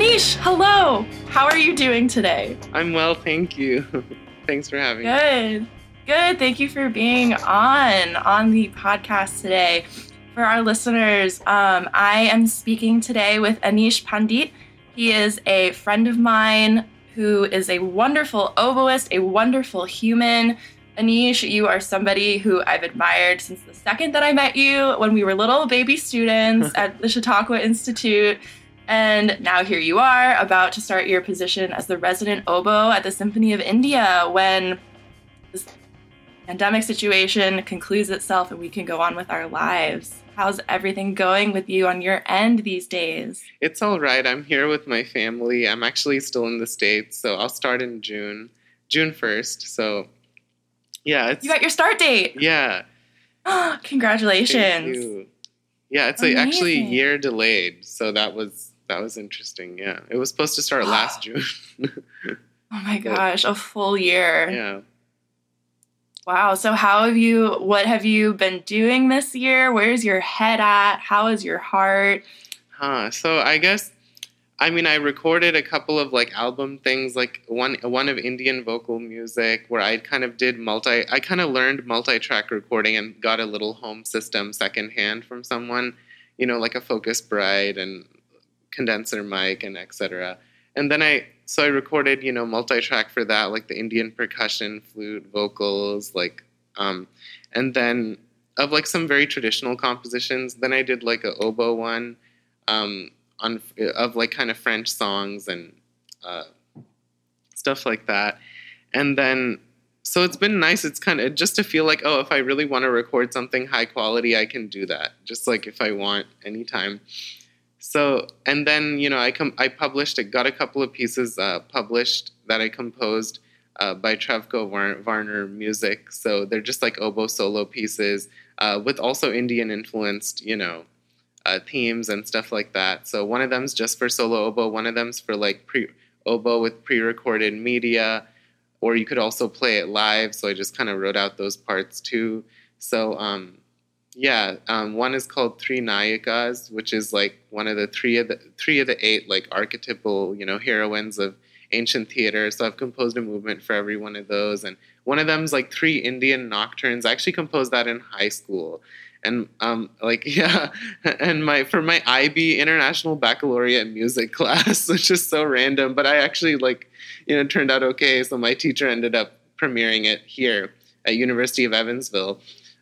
Anish, hello. How are you doing today? I'm well, thank you. Thanks for having me. Good. Good. Thank you for being on on the podcast today. For our listeners, um, I am speaking today with Anish Pandit. He is a friend of mine who is a wonderful oboist, a wonderful human. Anish, you are somebody who I've admired since the second that I met you when we were little baby students at the Chautauqua Institute. And now here you are, about to start your position as the resident oboe at the Symphony of India when this pandemic situation concludes itself and we can go on with our lives. How's everything going with you on your end these days? It's all right. I'm here with my family. I'm actually still in the States, so I'll start in June, June 1st. So, yeah. It's, you got your start date. Yeah. Congratulations. Yeah, it's like actually a year delayed. So that was that was interesting. Yeah. It was supposed to start last June. oh my gosh, a full year. Yeah. Wow. So how have you what have you been doing this year? Where's your head at? How is your heart? Huh. So I guess I mean I recorded a couple of like album things like one one of Indian vocal music where I kind of did multi I kind of learned multi-track recording and got a little home system secondhand from someone, you know, like a Focus Focusrite and condenser mic and etc. And then I so I recorded, you know, multi-track for that, like the Indian percussion, flute, vocals, like, um, and then of like some very traditional compositions. Then I did like a oboe one, um, on of like kind of French songs and uh, stuff like that. And then, so it's been nice. It's kind of just to feel like, oh, if I really want to record something high quality, I can do that. Just like if I want anytime. So and then you know I com- I published it got a couple of pieces uh, published that I composed uh, by Trevko Varner Music. So they're just like oboe solo pieces uh, with also Indian influenced you know uh, themes and stuff like that. So one of them's just for solo oboe. One of them's for like pre oboe with pre-recorded media, or you could also play it live. So I just kind of wrote out those parts too. So um, yeah, um, one is called Three Nayikas, which is like one of the three of the three of the eight like archetypal, you know, heroines of ancient theater. So I've composed a movement for every one of those, and one of them is like three Indian nocturnes. I actually composed that in high school, and um, like yeah, and my for my IB International Baccalaureate Music class, which is so random, but I actually like you know turned out okay. So my teacher ended up premiering it here at University of Evansville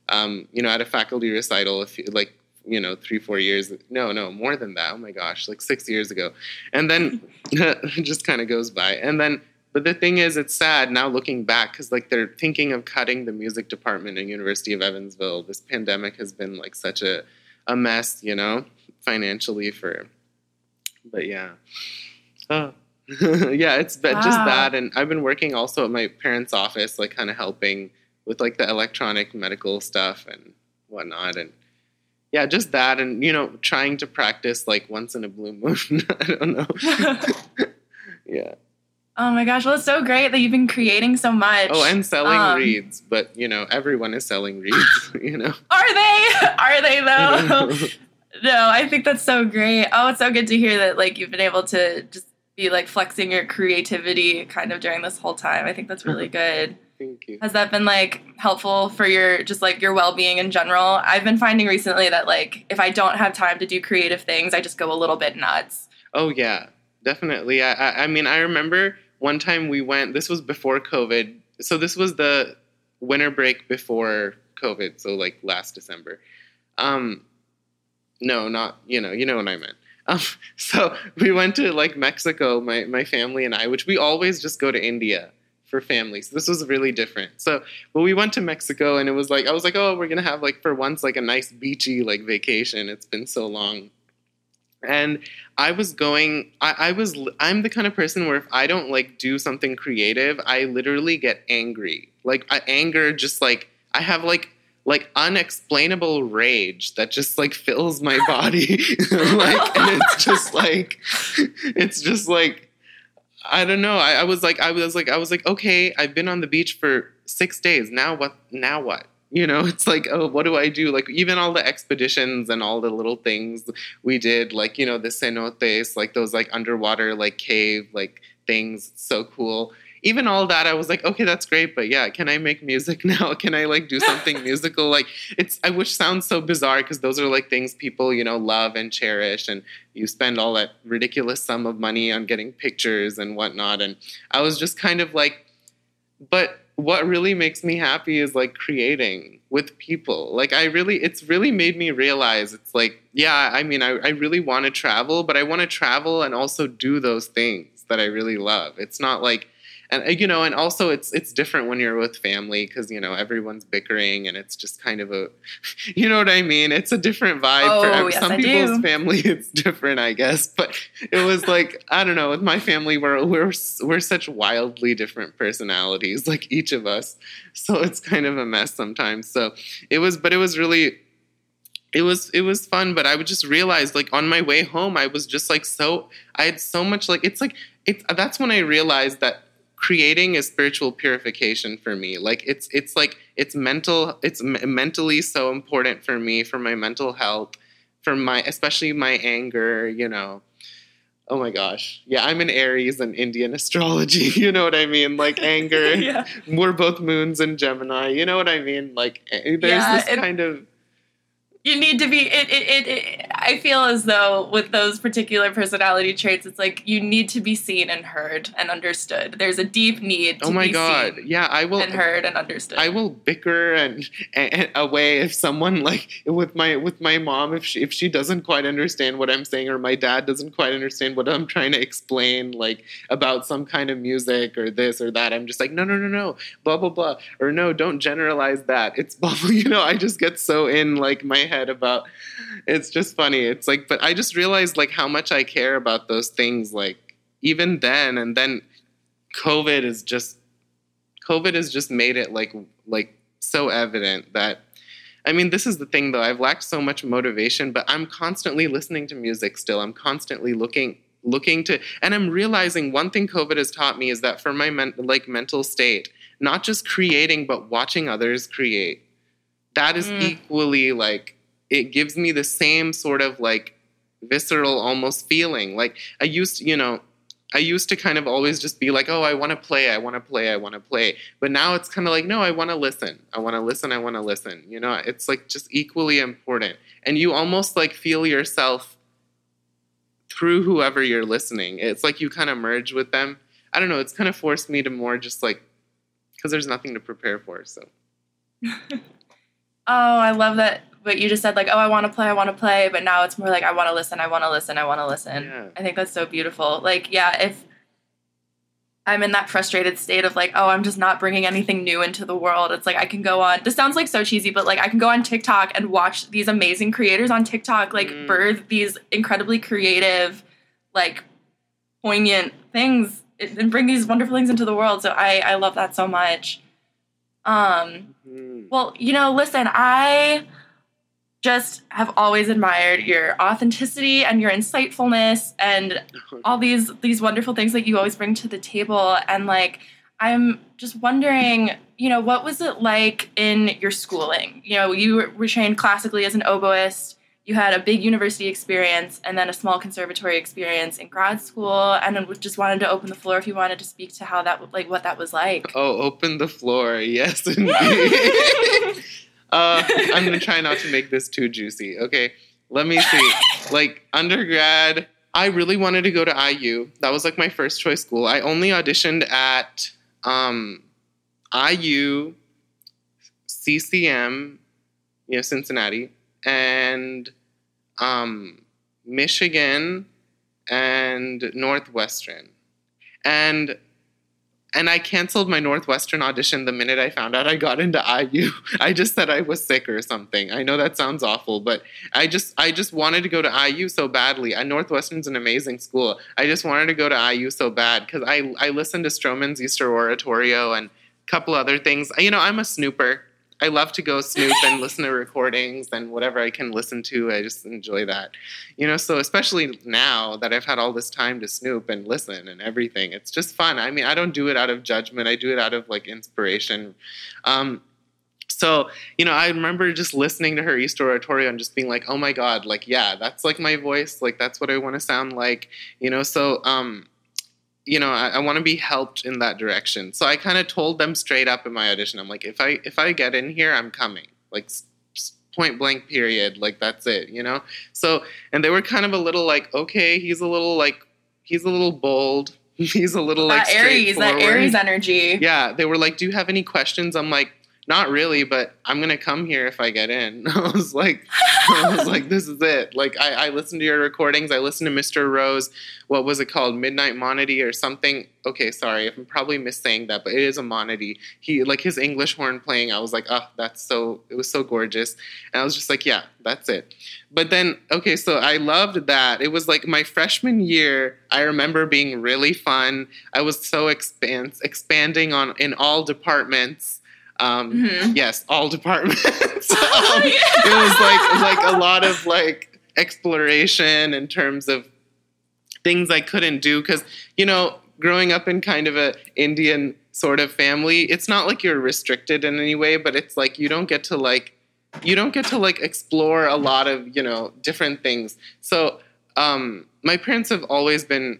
um, you know, at a faculty recital, if like you know, three, four years. No, no, more than that. Oh my gosh, like six years ago. And then it just kind of goes by. And then, but the thing is, it's sad now looking back because like they're thinking of cutting the music department at University of Evansville. This pandemic has been like such a, a mess, you know, financially for. But yeah. Oh. yeah, it's wow. just that. And I've been working also at my parents' office, like kind of helping with like the electronic medical stuff and whatnot and yeah just that and you know trying to practice like once in a blue moon. I don't know. Yeah. Oh my gosh. Well it's so great that you've been creating so much. Oh and selling um, reeds but you know everyone is selling reeds, you know. Are they? Are they though? No i think that's so great. Oh it's so good to hear that like you've been able to just be like flexing your creativity kind of during this whole time. I think that's really good Thank you. Has that been like helpful for your just like your well being in general? I've been finding recently that like if I don't have time to do creative things, I just go a little bit nuts. Oh yeah, definitely. I, I, I mean, I remember one time we went. This was before COVID, so this was the winter break before COVID. So like last December. Um, no, not you know, you know what I meant. Um, so we went to like Mexico, my my family and I, which we always just go to India for families. This was really different. So, but we went to Mexico and it was like I was like, "Oh, we're going to have like for once like a nice beachy like vacation. It's been so long." And I was going I, I was I'm the kind of person where if I don't like do something creative, I literally get angry. Like I, anger just like I have like like unexplainable rage that just like fills my body like and it's just like it's just like I don't know. I, I, was like, I was like, I was like, okay, I've been on the beach for six days. Now what? Now what? you know it's like oh what do i do like even all the expeditions and all the little things we did like you know the cenotes like those like underwater like cave like things so cool even all that i was like okay that's great but yeah can i make music now can i like do something musical like it's i wish sounds so bizarre because those are like things people you know love and cherish and you spend all that ridiculous sum of money on getting pictures and whatnot and i was just kind of like but what really makes me happy is like creating with people. Like I really, it's really made me realize it's like, yeah, I mean, I, I really want to travel, but I want to travel and also do those things that I really love. It's not like and uh, you know and also it's it's different when you're with family because you know everyone's bickering and it's just kind of a you know what i mean? It's a different vibe oh, for yes, some I people's do. family it's different i guess. But it was like i don't know with my family we're we're we're such wildly different personalities like each of us. So it's kind of a mess sometimes. So it was but it was really it was it was fun but i would just realize like on my way home i was just like so i had so much like it's like it's that's when i realized that creating is spiritual purification for me. Like it's it's like it's mental it's m- mentally so important for me for my mental health for my especially my anger you know. Oh my gosh. Yeah i'm an aries in indian astrology you know what i mean? Like anger yeah. we're both moons in gemini you know what i mean? Like eh, there's Yeah, this it- kind of You need to be. It, it, it, it. I feel as though with those particular personality traits, it's like you need to be seen and heard and understood. There's a deep need. To oh my be god seen yeah i will and heard and understood. I will bicker and, and away if someone like with my with my mom if she if she doesn't quite understand what I'm saying or my dad doesn't quite understand what I'm trying to explain like about some kind of music or this or that I'm just like no no no no blah blah blah or no don't generalize that it's blah you know I just get so in like my head about it's just funny. It's like but I just realized like how much I care about those things like even then and then COVID is just COVID has just made it like like so evident that I mean this is the thing though. I've lacked so much motivation but I'm constantly listening to music still. I'm constantly looking looking to and I'm realizing one thing COVID has taught me is that for my men, like mental state not just creating but watching others create that is Mm. equally like it gives me the same sort of like visceral almost feeling like I used you know I used to kind of always just be like, oh, I want to play, I want to play, I want to play. But now it's kind of like, no, I want to listen. I want to listen, I want to listen. You know, it's like just equally important. And you almost like feel yourself through whoever you're listening. It's like you kind of merge with them. I don't know, it's kind of forced me to more just like, because there's nothing to prepare for. So, oh, I love that. What you just said, like, oh, I want to play, I want to play, but now it's more like I want to listen, I want to listen, I want to listen. Yeah. I think that's so beautiful. Like, yeah, if I'm in that frustrated state of like, oh, I'm just not bringing anything new into the world. It's like I can go on. This sounds like so cheesy, but like I can go on TikTok and watch these amazing creators on TikTok like Mm. birth these incredibly creative, like poignant things and bring these wonderful things into the world. So I I love that so much. Um, hmm. well, you know, listen, I just have always admired your authenticity and your insightfulness and all these these wonderful things that you always bring to the table. And like i'm just wondering you know what was it like in your schooling? You know you were- trained classically as an oboist. You had a big university experience and then a small conservatory experience in grad school. And then just wanted to open the floor if you wanted to speak to how that like what that was like. Oh, open the floor. Yes, indeed. Uh, I'm gonna try not to make this too juicy. Okay, let me see. like undergrad, I really wanted to go to IU. That was like my first choice school. I only auditioned at um, IU, CCM, you know, Cincinnati, and um, Michigan, and Northwestern, and and I canceled my Northwestern audition the minute I found out I got into IU. I just said I was sick or something. I know that sounds awful, but I just I just wanted to go to IU so badly. And Northwestern's an amazing school. I just wanted to go to IU so bad because I I listened to Strommen's Easter Oratorio and a couple other things. You know, I'm a snooper. I love to go snoop and listen to recordings and whatever I can listen to. I just enjoy that. You know, so especially now that I've had all this time to snoop and listen and everything, it's just fun. I mean, I don't do it out of judgment. I do it out of like inspiration. Um, so you know i remember just listening to her east oratorio and just being like oh my god like yeah that's like my voice like that's what i want to sound like you know so um you know i, I want to be helped in that direction so i kind of told them straight up in my audition i'm like if i if i get in here i'm coming like point blank period like that's it you know so and they were kind of a little like okay he's a little like he's a little bold he's a little like that Aries, that. Aries energy. yeah, they were like, "Do you have any questions?" I'm like, "Not really, but I'm gonna come here if I get in." I was like, I was like, "This is it." Like, I, I listened to your recordings. I listened to Mr. Rose. What was it called? Midnight Monody or something? Okay, sorry, I'm probably missaying that, but it is a monody. He like his English horn playing. I was like, "Oh, that's so." It was so gorgeous, and I was just like, "Yeah, that's it." But then, okay, so I loved that. It was like my freshman year. I remember being really fun. I was so expand expanding on in all departments. Um, Mhm. Yes, all departments. Um, it was like like a lot of like exploration in terms of things I couldn't do because you know growing up in kind of a Indian sort of family, it's not like you're restricted in any way, but it's like you don't get to like you don't get to like explore a lot of you know different things. So um, my parents have always been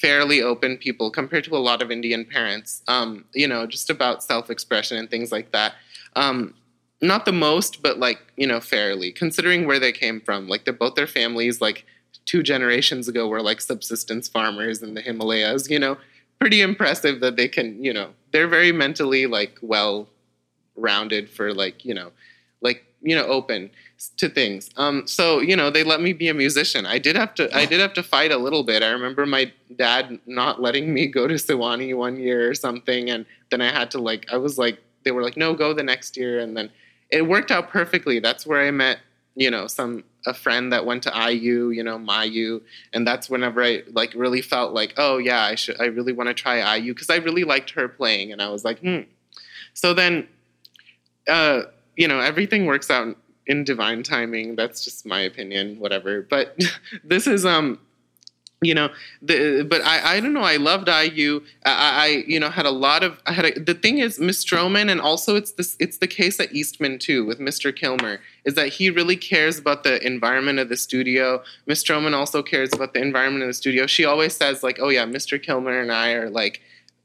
fairly open people compared to a lot of Indian parents. Um, you know, just about self-expression and things like that. Um, not the most, but like you know, fairly considering where they came from. Like they're both their families, like two generations ago, were like subsistence farmers in the Himalayas. You know, pretty impressive that they can. You know, they're very mentally like well rounded for like you know, like you know, open to things. Um, so you know, they let me be a musician. I did have to. I did have to fight a little bit. I remember my dad not letting me go to Sewanee one year or something, and then I had to like. I was like, they were like, no, go the next year, and then it worked out perfectly. That's where I met, you know, some a friend that went to IU, you know, MyU, and that's whenever I like really felt like, oh yeah, I should, I really want to try IU because I really liked her playing, and I was like, hmm. So then, uh, you know, everything works out in divine timing. That's just my opinion, whatever. But this is um you know the but i i don't know i loved iu i i you know had a lot of i had a, the thing is miss strommen and also it's this it's the case at eastman too with mr killmer is that he really cares about the environment of the studio miss strommen also cares about the environment of the studio she always says like oh yeah mr killmer and i are like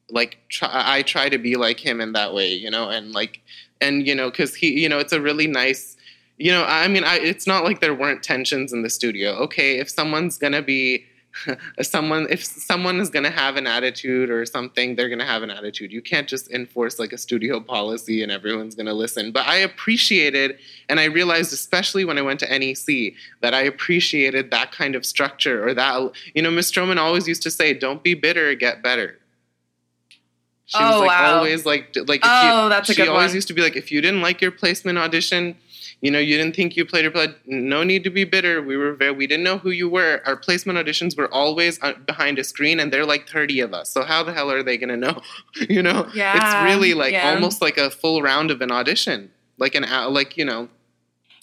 like try, i try to be like him in that way you know and like and you know because he you know it's a really nice you know i mean I, it's not like there weren't tensions in the studio okay if someone's gonna be someone if someone is going to have an attitude or something they're going to have an attitude you can't just enforce like a studio policy and everyone's going to listen but i appreciated and i realized especially when i went to nec that i appreciated that kind of structure or that you know miss strommen always used to say don't be bitter get better she was Oh, like wow. always like like if Oh, you, that's a she good always one. used to be like if you didn't like your placement audition you know you didn't think you played your blood no need to be bitter we were very we didn't know who you were our placement auditions were always uh, behind a screen and they're like 30 of us so how the hell are they going to know you know Yeah, it's really like yeah. almost like a full round of an audition like an hou- like you know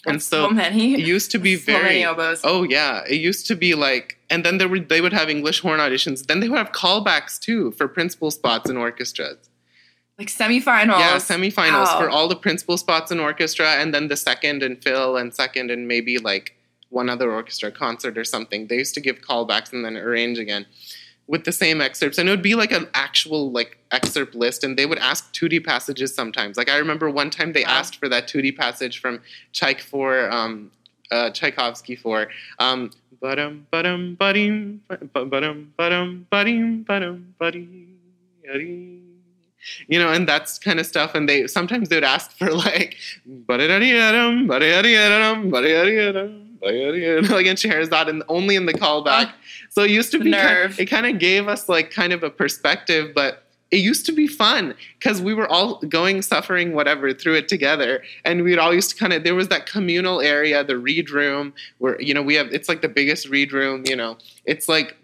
and That's so many. it used to be so many very. Oh yeah, it used to be like, and then there were they would have English horn auditions. Then they would have callbacks too for principal spots in orchestras. Like semifinals. Yeah, semifinals Wow. for all the principal spots in orchestra, and then the second and fill, and second and maybe like one other orchestra concert or something. They used to give callbacks and then arrange again with the same excerpts, and it would be like an actual like excerpt list, and they would ask tutti passages sometimes. Like I remember one time they Wow. asked for that tutti passage from Tchaik for um, uh, Tchaikovsky for um, Ba-dum, ba-dum, ba-ding, ba- ba-dum, ba-dum, ba-ding, ba-dum, ba-ding, ba-ding. You know, and that's kind of stuff. And they sometimes they would ask for like like in Scheherazade and only in the callback. Oh, so it used to be kind, nerve. it kind of gave us like kind of a perspective, but it used to be fun because we were all going, suffering, whatever, through it together. And we'd all used to kind of, there was that communal area, the reed room, where, you know, we have, it's like the biggest reed room, you know. It's like,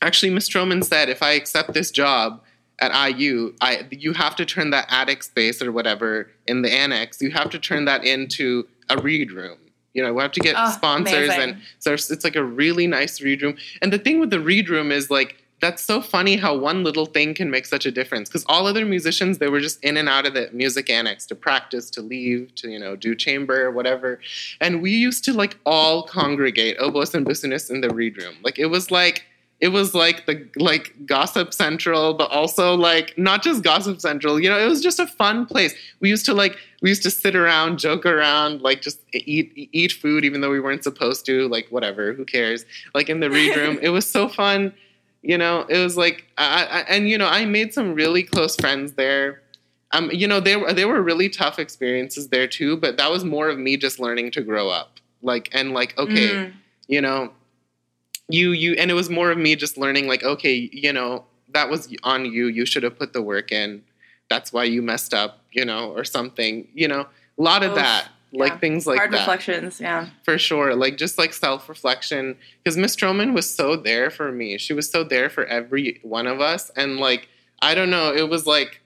actually, Miss Strommen said, if I accept this job at IU, I, you have to turn that attic space or whatever in the annex, you have to turn that into a reed room. You know, we have to get Oh, sponsors amazing. and so it's like a really nice reed room. And the thing with the reed room is like that's so funny how one little thing can make such a difference because all other musicians they were just in and out of the music annex to practice to leave to you know do chamber whatever and we used to like all congregate oboists and bassoonists in the reed room like it was like it was like the like gossip central but also like not just gossip central you know it was just a fun place. We used to like we used to sit around joke around like just eat eat food even though we weren't supposed to like whatever who cares? Like in the reed room. It was so fun you know it was like I, I, and you know i made some really close friends there. Um you know they were they were really tough experiences there too but that was more of me just learning to grow up. Like and like okay mm. you know you you and it was more of me just learning like okay you know that was on you you should have put the work in that's why you messed up you know or something you know a lot of that yeah. like things like Hard that reflections yeah for sure like just like self-reflection because miss Strommen was so there for me she was so there for every one of us and like i don't know it was like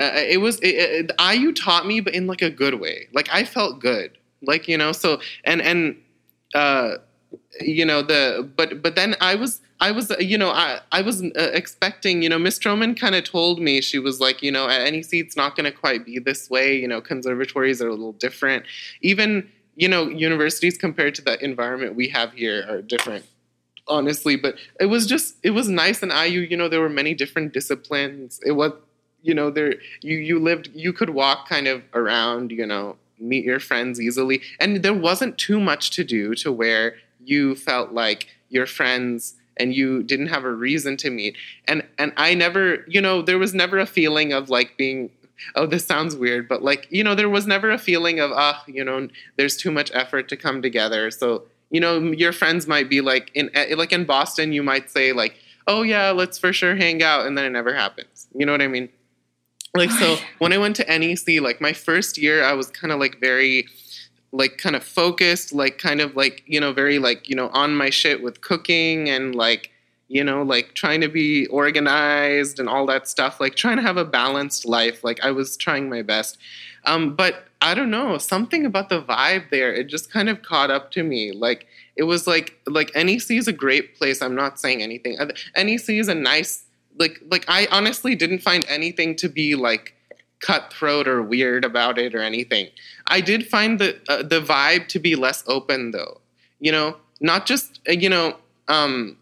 uh, it was it, it, IU taught me, but in like a good way. Like I felt good, like you know. So and and uh, you know the but but then I was I was you know I I was uh, expecting you know Miss Strommen kind of told me she was like you know at NEC it's not going to quite be this way you know conservatories are a little different. Even you know universities compared to the environment we have here are different honestly but it was just it was nice in IU you know there were many different disciplines. It was you know there you you lived you could walk kind of around you know meet your friends easily and there wasn't too much to do to where you felt like your friends and you didn't have a reason to meet. And and i never you know there was never a feeling of like being oh this sounds weird but like you know there was never a feeling of ah oh, you know there's too much effort to come together. So you know your friends might be like in eh, like in boston you might say like oh yeah let's for sure hang out and then it never happens. You know what i mean? Like so when i went to nec like my first year i was kind of like very like kind of focused, like kind of like, you know, very like, you know, on my shit with cooking and like, you know, like trying to be organized and all that stuff, like trying to have a balanced life. Like I was trying my best. Um, but I don't know, something about the vibe there, it just kind of caught up to me. Like it was like like NEC is a great place. I'm not saying anything. NEC is a nice like like I honestly didn't find anything to be like cutthroat or weird about it or anything. I did find the uh, the vibe to be less open though. You know, not just uh, you know, um,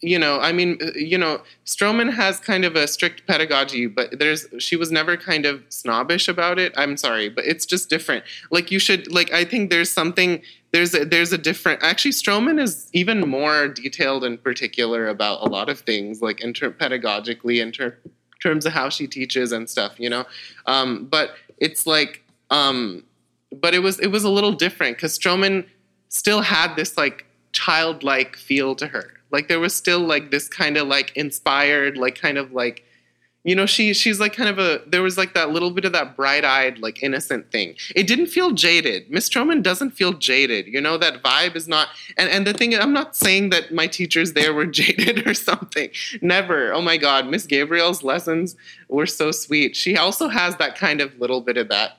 you know, I mean, uh, you know, Strommen has kind of a strict pedagogy, but there's she was never kind of snobbish about it. I'm sorry, but it's just different. Like you should like I think there's something there's a, there's a different actually Strommen is even more detailed and particular about a lot of things like inter pedagogically in ter- terms of how she teaches and stuff, you know. Um, but it's like, um, but it was it was a little different because Strommen still had this like childlike feel to her. Like there was still like this kind of like inspired, like kind of like you know she she's like kind of a there was like that little bit of that bright-eyed like innocent thing it didn't feel jaded miss Strommen doesn't feel jaded you know that vibe is not and and the thing i'm not saying that my teachers there were jaded or something never oh my god miss gabriel's lessons were so sweet she also has that kind of little bit of that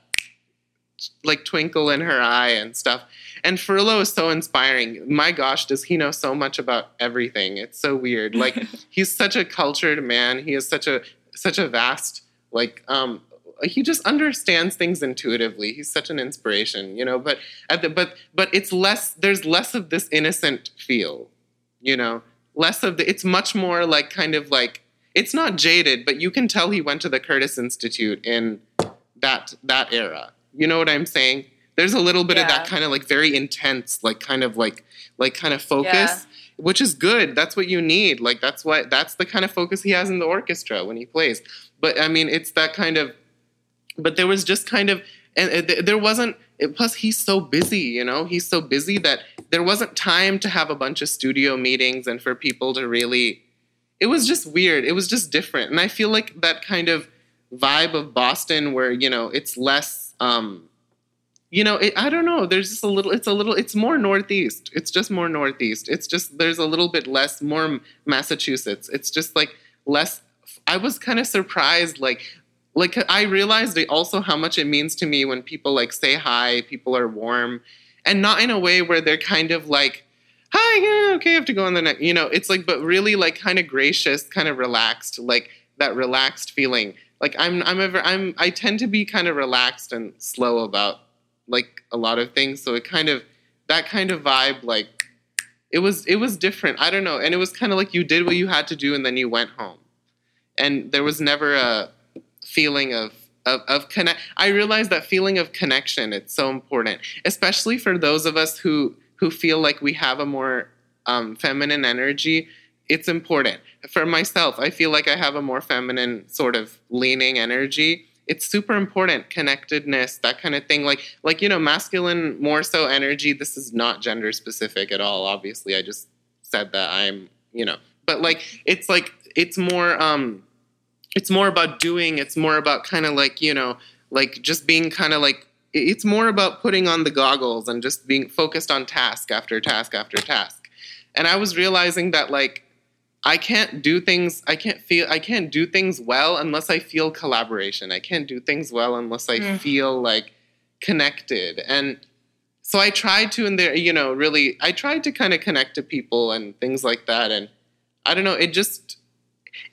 like twinkle in her eye and stuff and Ferrillo is so inspiring. My gosh, does he know so much about everything? It's so weird. Like he's such a cultured man. He is such a such a vast like um he just understands things intuitively. He's such an inspiration, you know. But at the but but it's less. There's less of this innocent feel, you know. Less of the. It's much more like kind of like it's not jaded, but you can tell he went to the Curtis Institute in that that era. You know what I'm saying? There's a little bit yeah. of that kind of like very intense, like kind of like like kind of focus. Yeah which is good. That's what you need. Like that's what that's the kind of focus he has in the orchestra when he plays. But I mean, it's that kind of. But there was just kind of, and there wasn't. Plus, he's so busy. You know, he's so busy that there wasn't time to have a bunch of studio meetings and for people to really. It was just weird. It was just different, and I feel like that kind of vibe of Boston, where you know it's less. Um, you know, it, I don't know. There's just a little. It's a little. It's more northeast. It's just more northeast. It's just there's a little bit less, more Massachusetts. It's just like less. I was kind of surprised, like, like I realized also how much it means to me when people like say hi. People are warm, and not in a way where they're kind of like, hi, yeah, okay, I have to go on the next. You know, it's like, but really like kind of gracious, kind of relaxed, like that relaxed feeling. Like I'm, I'm ever, I'm, I tend to be kind of relaxed and slow about like a lot of things. So it kind of, that kind of vibe, like it was, it was different. I don't know. And it was kind of like you did what you had to do and then you went home. And there was never a feeling of, of, of connect. I realized that feeling of connection, it's so important, especially for those of us who, who feel like we have a more um, feminine energy, it's important. For myself, I feel like I have a more feminine sort of leaning energy. It's super important, connectedness, that kind of thing. Like, like you know, masculine more so energy. This is not gender specific at all. Obviously, I just said that I'm, you know, but like it's like it's more, um, it's more about doing. It's more about kind of like you know, like just being kind of like it's more about putting on the goggles and just being focused on task after task after task. And I was realizing that like I can't do things I can't feel I can't do things well unless I feel collaboration. I can't do things well unless I mm. feel like connected. And so I tried to in there, you know, really I tried to kind of connect to people and things like that and I don't know, it just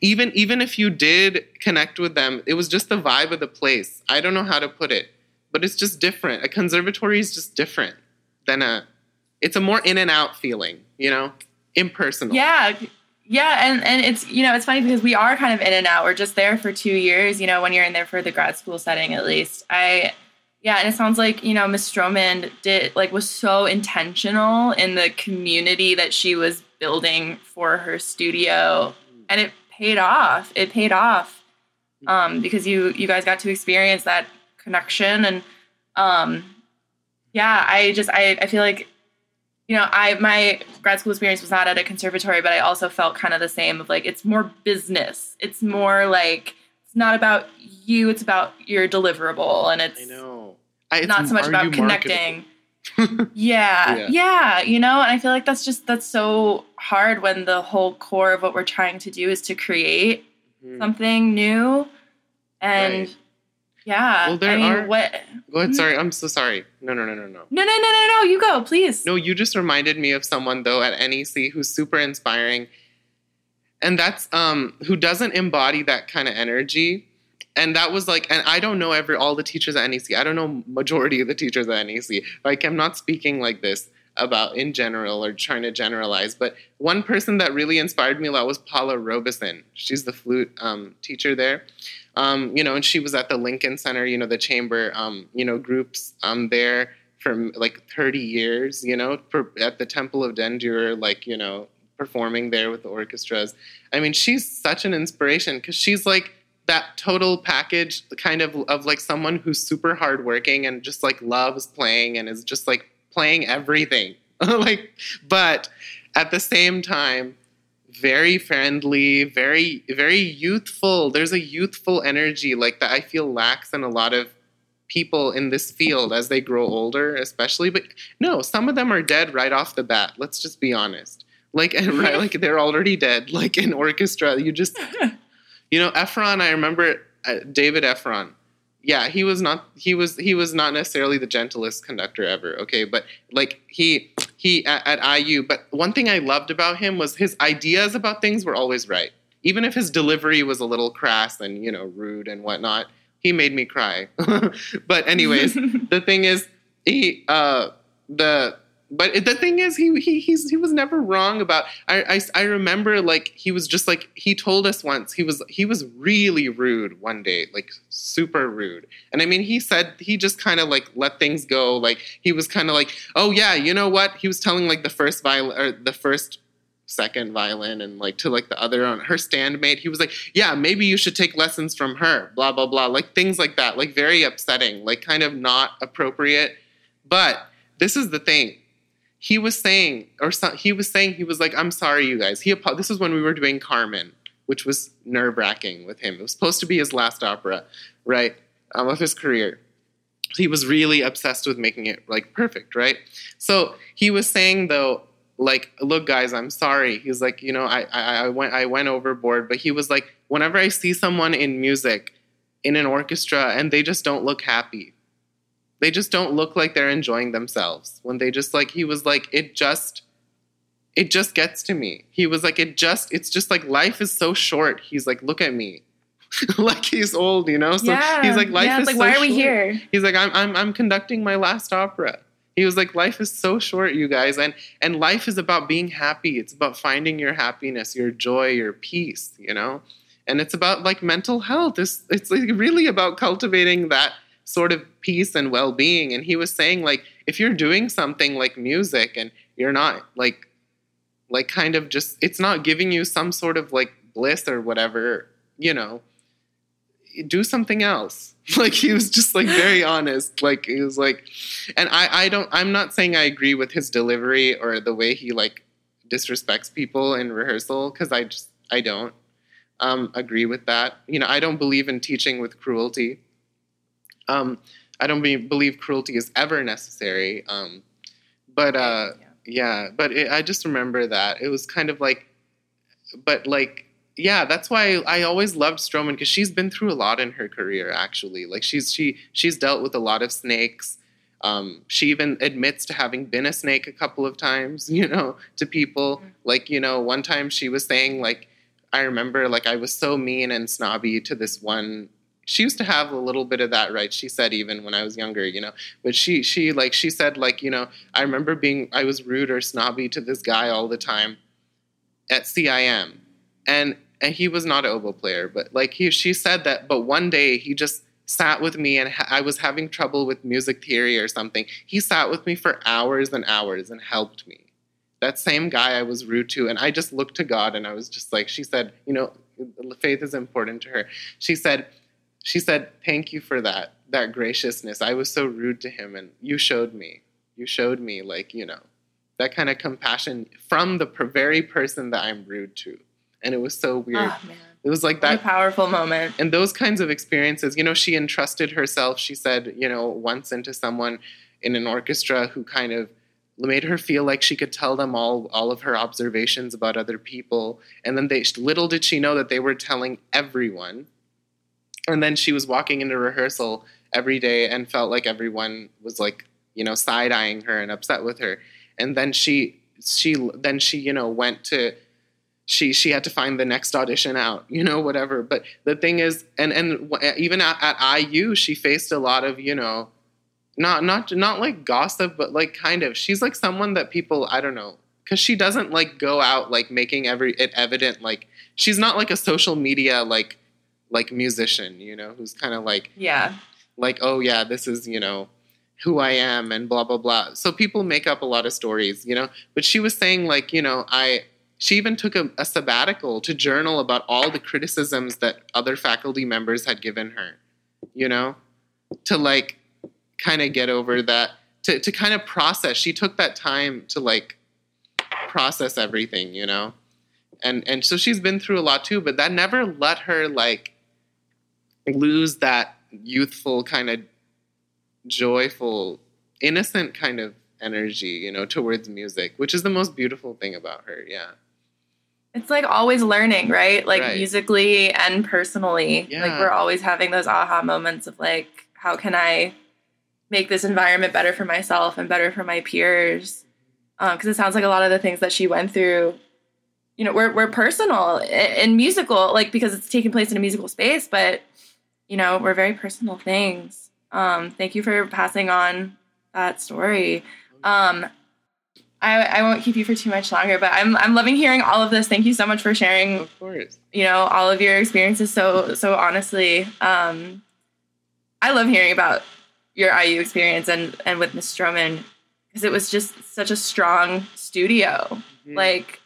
even even if you did connect with them, it was just the vibe of the place. I don't know how to put it but it's just different. A conservatory is just different than a. It's a more in and out feeling, you know, impersonal. Yeah, yeah, and and it's you know it's funny because we are kind of in and out. We're just there for two years, you know, when you're in there for the grad school setting at least. I yeah, and it sounds like you know Miss Strommen did like was so intentional in the community that she was building for her studio, and it paid off. It paid off um, because you you guys got to experience that connection and um yeah i just i, I feel like you know i my grad school experience was not at a conservatory but i also felt kind of the same of like it's more business it's more like it's not about you it's about your deliverable and it's I know. I, it's not so much about connecting yeah, yeah, yeah, you know, and I feel like that's just that's so hard when the whole core of what we're trying to do is to create mm-hmm. something new and right. Yeah. Well, there I mean, are. What? Go ahead. Sorry, I'm so sorry. No, no, no, no, no. No, no, no, no, no. You go, please. No, you just reminded me of someone though at NEC who's super inspiring, and that's um who doesn't embody that kind of energy. And that was like, and I don't know every all the teachers at NEC. I don't know majority of the teachers at NEC. Like, I'm not speaking like this about in general or trying to generalize. But one person that really inspired me a lot was Paula Robison. She's the flute um, teacher there. Um, you know, and she was at the Lincoln Center, you know, the chamber, um, you know, groups um, there for like 30 years, you know, for, at the Temple of Dendur, like, you know, performing there with the orchestras. I mean, she's such an inspiration because she's like that total package kind of of like someone who's super hardworking and just like loves playing and is just like playing everything. like, but at the same time, very friendly, very very youthful. There's a youthful energy like that I feel lacks in a lot of people in this field as they grow older, especially. But no, some of them are dead right off the bat. Let's just be honest. Like and right, like they're already dead. Like in orchestra, you just you know Effron. I remember uh, David Effron yeah, he was not he was he was not necessarily the gentlest conductor ever. Okay, but like he he at, at, IU. But one thing I loved about him was his ideas about things were always right, even if his delivery was a little crass and you know rude and whatnot. He made me cry. but anyways, the thing is, he uh the but the thing is, he he he's, he was never wrong about. I, I I remember like he was just like he told us once he was he was really rude one day, like super rude. And I mean, he said he just kind of like let things go. Like he was kind of like, oh yeah, you know what? He was telling like the first violin or the first second violin and like to like the other on her standmate he was like yeah maybe you should take lessons from her blah blah blah like things like that like very upsetting like kind of not appropriate but this is the thing he was saying, or he was saying, he was like, "I'm sorry, you guys." He this is when we were doing Carmen, which was nerve wracking with him. It was supposed to be his last opera, right, um, of his career. He was really obsessed with making it like perfect, right? So he was saying though, like, look, guys, I'm sorry. He's like, you know, I, I, I went I went overboard, but he was like, whenever I see someone in music, in an orchestra, and they just don't look happy they just don't look like they're enjoying themselves when they just like he was like it just it just gets to me. He was like, it just, it's just like life is so short. He's like, look at me. like he's old, you know? So yeah. he's like, life yeah, is like, so why are we short. here? He's like, I'm, I'm, I'm conducting my last opera. He was like, life is so short, you guys, and and life is about being happy. It's about finding your happiness, your joy, your peace, you know, and it's about like mental health. It's it's like really about cultivating that sort of peace and well being. And he was saying like, if you're doing something like music and you're not like like kind of just it's not giving you some sort of like bliss or whatever, you know, do something else. Like he was just like very honest. Like he was like and I I don't I'm not saying I agree with his delivery or the way he like disrespects people in rehearsal cuz I just I don't um agree with that. You know, I don't believe in teaching with cruelty. Um I don't be, believe cruelty is ever necessary. Um but uh yeah, but it, I just remember that. It was kind of like but like yeah, that's why I always loved Strommen because she's been through a lot in her career. Actually, like she's she she's dealt with a lot of snakes. Um, she even admits to having been a snake a couple of times. You know, to people like you know, one time she was saying like, I remember like I was so mean and snobby to this one. She used to have a little bit of that, right? She said even when I was younger, you know. But she she like she said like you know I remember being I was rude or snobby to this guy all the time at CIM, and and he was not an oboe player, but like he, she said that. But one day he just sat with me, and ha- I was having trouble with music theory or something. He sat with me for hours and hours and helped me. That same guy I was rude to, and I just looked to God, and I was just like, she said, you know, faith is important to her. She said, she said, thank you for that, that graciousness. I was so rude to him, and you showed me, you showed me, like you know, that kind of compassion from the very person that I'm rude to and it was so ah, weird. Oh, man. It was like that. powerful moment. And those kinds of experiences, you know, she entrusted herself, she said, you know, once into someone in an orchestra who kind of made her feel like she could tell them all all of her observations about other people and then they little did she know that they were telling everyone and then she was walking into rehearsal every day and felt like everyone was like you know side eyeing her and upset with her. And then she she then she you know went to she she had to find the next audition out you know whatever. But the thing is and and even at, at IU she faced a lot of you know not not not like gossip but like kind of. She's like someone that people I don't know because she doesn't like go out like making every it evident like she's not like a social media like like musician you know who's kind of like Yeah. like oh yeah this is you know who i am and blah blah blah. So people make up a lot of stories you know? But she was saying like you know i she even took a, a sabbatical to journal about all the criticisms that other faculty members had given her you know? To like kind of get over that to, to kind of process. She took that time to like process everything you know? And and so she's been through a lot too but that never let her like lose that youthful kind of joyful innocent kind of energy you know towards music which is the most beautiful thing about her yeah It's like always learning, right? Like Right. musically and personally. Yeah. Like we're always having those aha moments of like, how can I make this environment better for myself and better for my peers? Um, because it sounds like a lot of the things that she went through, you know, were, were personal and musical, like because it's taking place in a musical space, but, you know, were very personal things. Um, thank you for passing on that story. Um, I, I won't keep you for too much longer, but I'm I'm loving hearing all of this. Thank you so much for sharing, of course you know, all of your experiences so so honestly. Um, I love hearing about your IU experience and and with Miss Strommen because it was just such a strong studio. Mhm. Like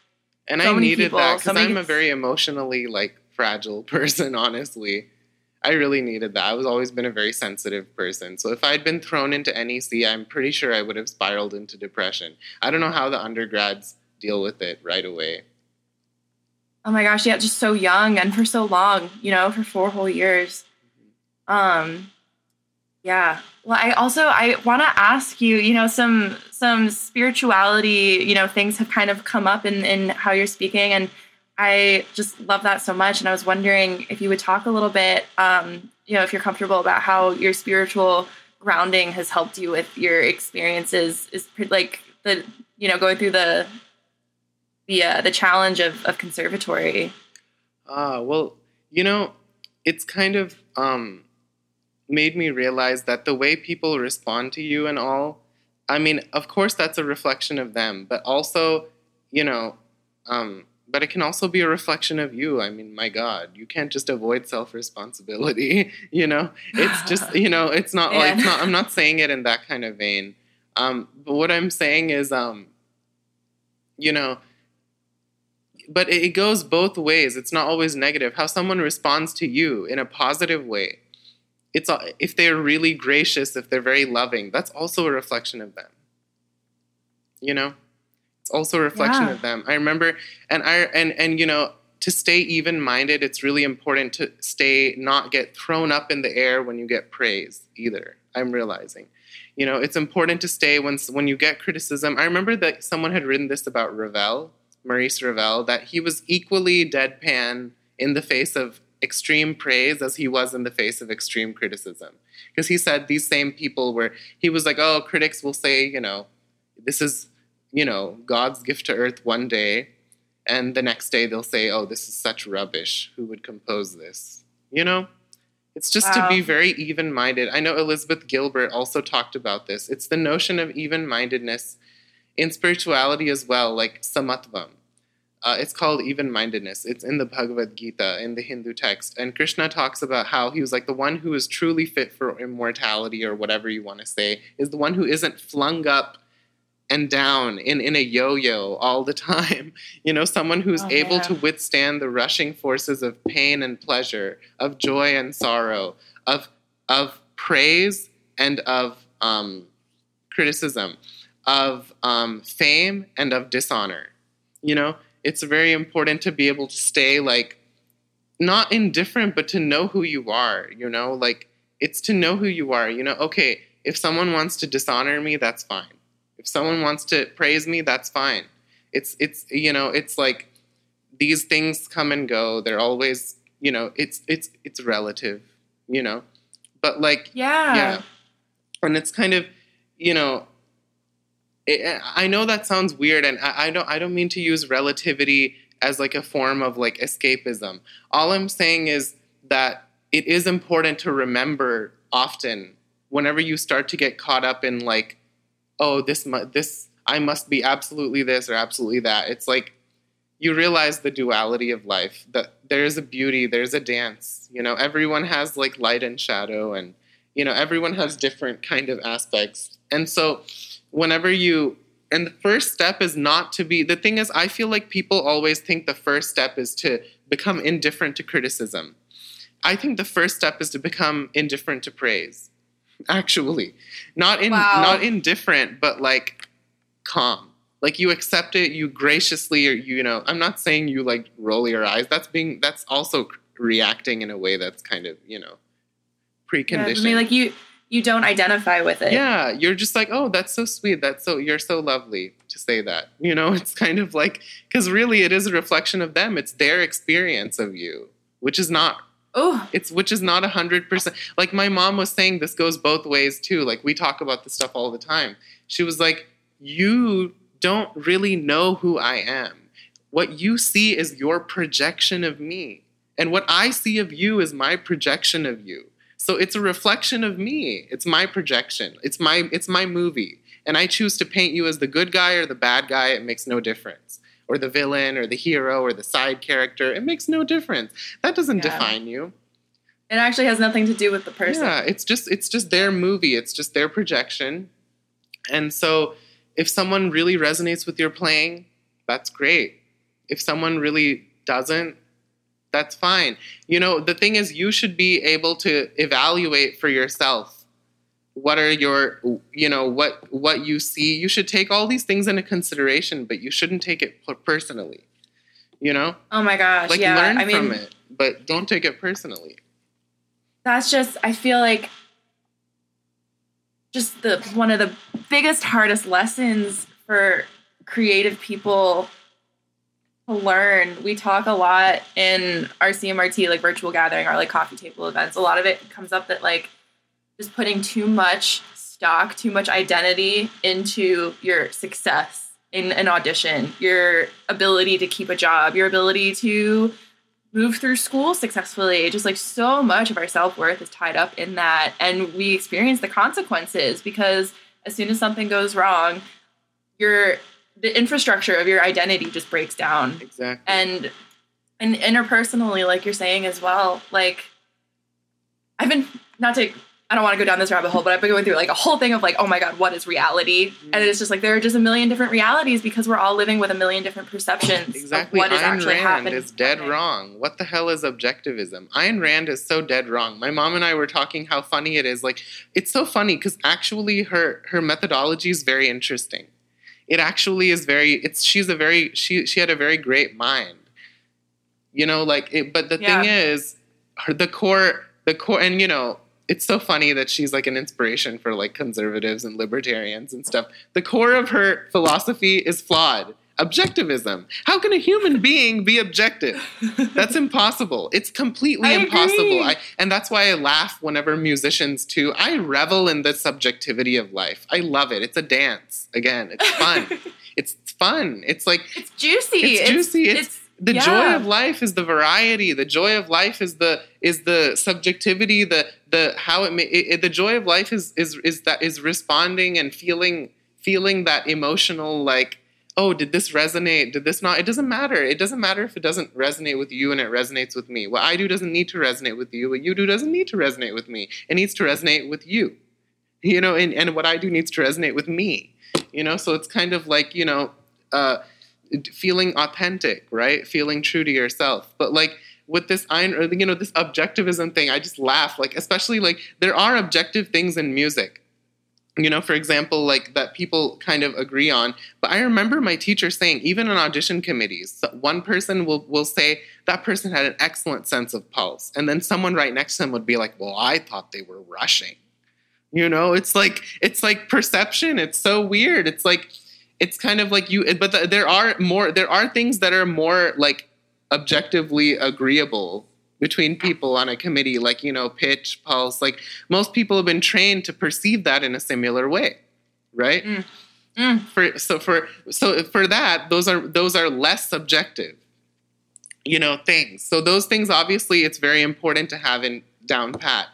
and so i needed people, that because many- i'm a very emotionally like fragile person honestly i really needed that i was always been a very sensitive person so if i'd been thrown into nec i'm pretty sure i would have spiraled into depression i don't know how the undergrads deal with it right away oh my gosh, yeah, just so young and for so long, you know, for four whole years. Um, yeah. Well, I also I want to ask you, you know, some some spirituality, you know, things have kind of come up in in how you're speaking, and I just love that so much. And I was wondering if you would talk a little bit, um, you know, if you're comfortable about how your spiritual grounding has helped you with your experiences, is like the you know going through the the uh, the challenge of, of conservatory? Ah, well, you know, it's kind of um, made me realize that the way people respond to you and all, I mean, of course, that's a reflection of them, but also, you know, um, but it can also be a reflection of you. I mean, my God, you can't just avoid self responsibility. you know, it's just, you know, it's not like, it's not, I'm not saying it in that kind of vein. Um, but what I'm saying is, um, you know, but it goes both ways. It's not always negative. How someone responds to you in a positive way, it's if they're really gracious, if they're very loving, that's also a reflection of them. You know, it's also a reflection yeah. of them. I remember, and I and and you know, to stay even minded, it's really important to stay not get thrown up in the air when you get praise either. I'm realizing. You know, it's important to stay when when you get criticism. I remember that someone had written this about Ravel Maurice Ravel that he was equally deadpan in the face of extreme praise as he was in the face of extreme criticism. Because he said these same people were, he was like, oh, critics will say, you know, this is, you know, God's gift to earth one day. And the next day they'll say, oh, this is such rubbish. Who would compose this? You know? It's just wow. to be very even minded. I know Elizabeth Gilbert also talked about this. It's the notion of even mindedness in spirituality as well, like samatvam. Uh, it's called even mindedness. It's in the Bhagavad Gita, in the Hindu text. And Krishna talks about how he was like the one who is truly fit for immortality, or whatever you want to say, is the one who isn't flung up and down in, in a yo yo all the time. You know, someone who's oh, able yeah. to withstand the rushing forces of pain and pleasure, of joy and sorrow, of, of praise and of um, criticism of um, fame and of dishonor. You know, it's very important to be able to stay like not indifferent, but to know who you are. You know, like it's to know who you are. You know, okay, if someone wants to dishonor me, that's fine. If someone wants to praise me, that's fine. It's it's you know, it's like these things come and go. They're always you know, it's it's it's relative. You know, but like yeah, yeah, and it's kind of you know it, I know that sounds weird, and I, I don't I don't mean to use relativity as like a form of like escapism. All I'm saying is that it is important to remember often whenever you start to get caught up in like, oh, this this I must be absolutely this or absolutely that. It's like you realize the duality of life. That there's a beauty, there's a dance. You know, everyone has like light and shadow, and you know, everyone has different kind of aspects. And so whenever you and the first step is not to be the thing is i feel like people always think the first step is to become indifferent to criticism i think the first step is to become indifferent to praise actually not in wow. not indifferent but like calm like you accept it you graciously or you know i'm not saying you like roll your eyes that's being that's also reacting in a way that's kind of you know preconditioned yeah, i mean like you you don't identify with it. Yeah, you're just like, oh, that's so sweet. That's so you're so lovely to say that. You know, it's kind of like because really it is a reflection of them. It's their experience of you, which is not. Oh, it's which is not a hundred percent. Like my mom was saying, this goes both ways too. Like we talk about this stuff all the time. She was like, you don't really know who I am. What you see is your projection of me. And what I see of you is my projection of you. So it's a reflection of me. It's my projection. It's my it's my movie. And I choose to paint you as the good guy or the bad guy, it makes no difference. Or the villain or the hero or the side character, it makes no difference. That doesn't yeah. define you. It actually has nothing to do with the person. Yeah, it's just it's just their movie. It's just their projection. And so if someone really resonates with your playing, that's great. If someone really doesn't, that's fine. You know, the thing is, you should be able to evaluate for yourself what are your you know what what you see you should take all these things into consideration but you shouldn't take it personally you know oh my gosh like yeah learn I from mean, it but don't take it personally that's just i feel like just the one of the biggest hardest lessons for creative people to learn. We talk a lot in our CMRT, like virtual gathering, our like coffee table events. A lot of it comes up that like just putting too much stock, too much identity into your success in an audition, your ability to keep a job, your ability to move through school successfully. Just like so much of our self worth is tied up in that. And we experience the consequences because as soon as something goes wrong, your the infrastructure of your identity just breaks down. Exactly. And and interpersonally, like you're saying as well, like I've been not to I don't want to go down this rabbit hole, but I've been going through like a whole thing of like, oh my God, what is reality? And it's just like there are just a million different realities because we're all living with a million different perceptions. Exactly. what is Ayn actually Rand happening. is dead wrong. What the hell is objectivism? Ayn Rand is so dead wrong. My mom and I were talking how funny it is. Like it's so funny because actually her her methodology is very interesting. It actually is very. It's she's a very she she had a very great mind. You know, like it, but the yeah. thing is, her the core the core and you know it's so funny that she's like an inspiration for like conservatives and libertarians and stuff. The core of her philosophy is flawed. Objectivism. How can a human being be objective? That's impossible. It's completely I impossible. I, and that's why I laugh whenever musicians too. I revel in the subjectivity of life. I love it. It's a dance. Again, it's fun. it's fun. It's like it's juicy. It's juicy. It's, it's the yeah. joy of life is the variety. The joy of life is the is the subjectivity the the how it, may, it, the joy of life is is is that is responding and feeling feeling that emotional like oh did this resonate? Did this not? It doesn't matter. It doesn't matter if it doesn't resonate with you and it resonates with me. What i do doesn't need to resonate with you. What you do doesn't need to resonate with me. It needs to resonate with you. You know and, and what i do needs to resonate with me. You know so it's kind of like you know uh, feeling authentic, right? Feeling true to yourself. But like with this you know, this objectivism thing, I just laugh. Like, especially like there are objective things in music. You know, for example, like that people kind of agree on. But I remember my teacher saying, even in audition committees, one person will will say that person had an excellent sense of pulse, and then someone right next to them would be like, "Well, I thought they were rushing." You know, it's like it's like perception. It's so weird. It's like it's kind of like you but the, there are more there are things that are more like objectively agreeable between people on a committee like you know pitch pulse like most people have been trained to perceive that in a similar way right mm. Mm. for so for so for that those are those are less subjective you know things so those things obviously it's very important to have in down pat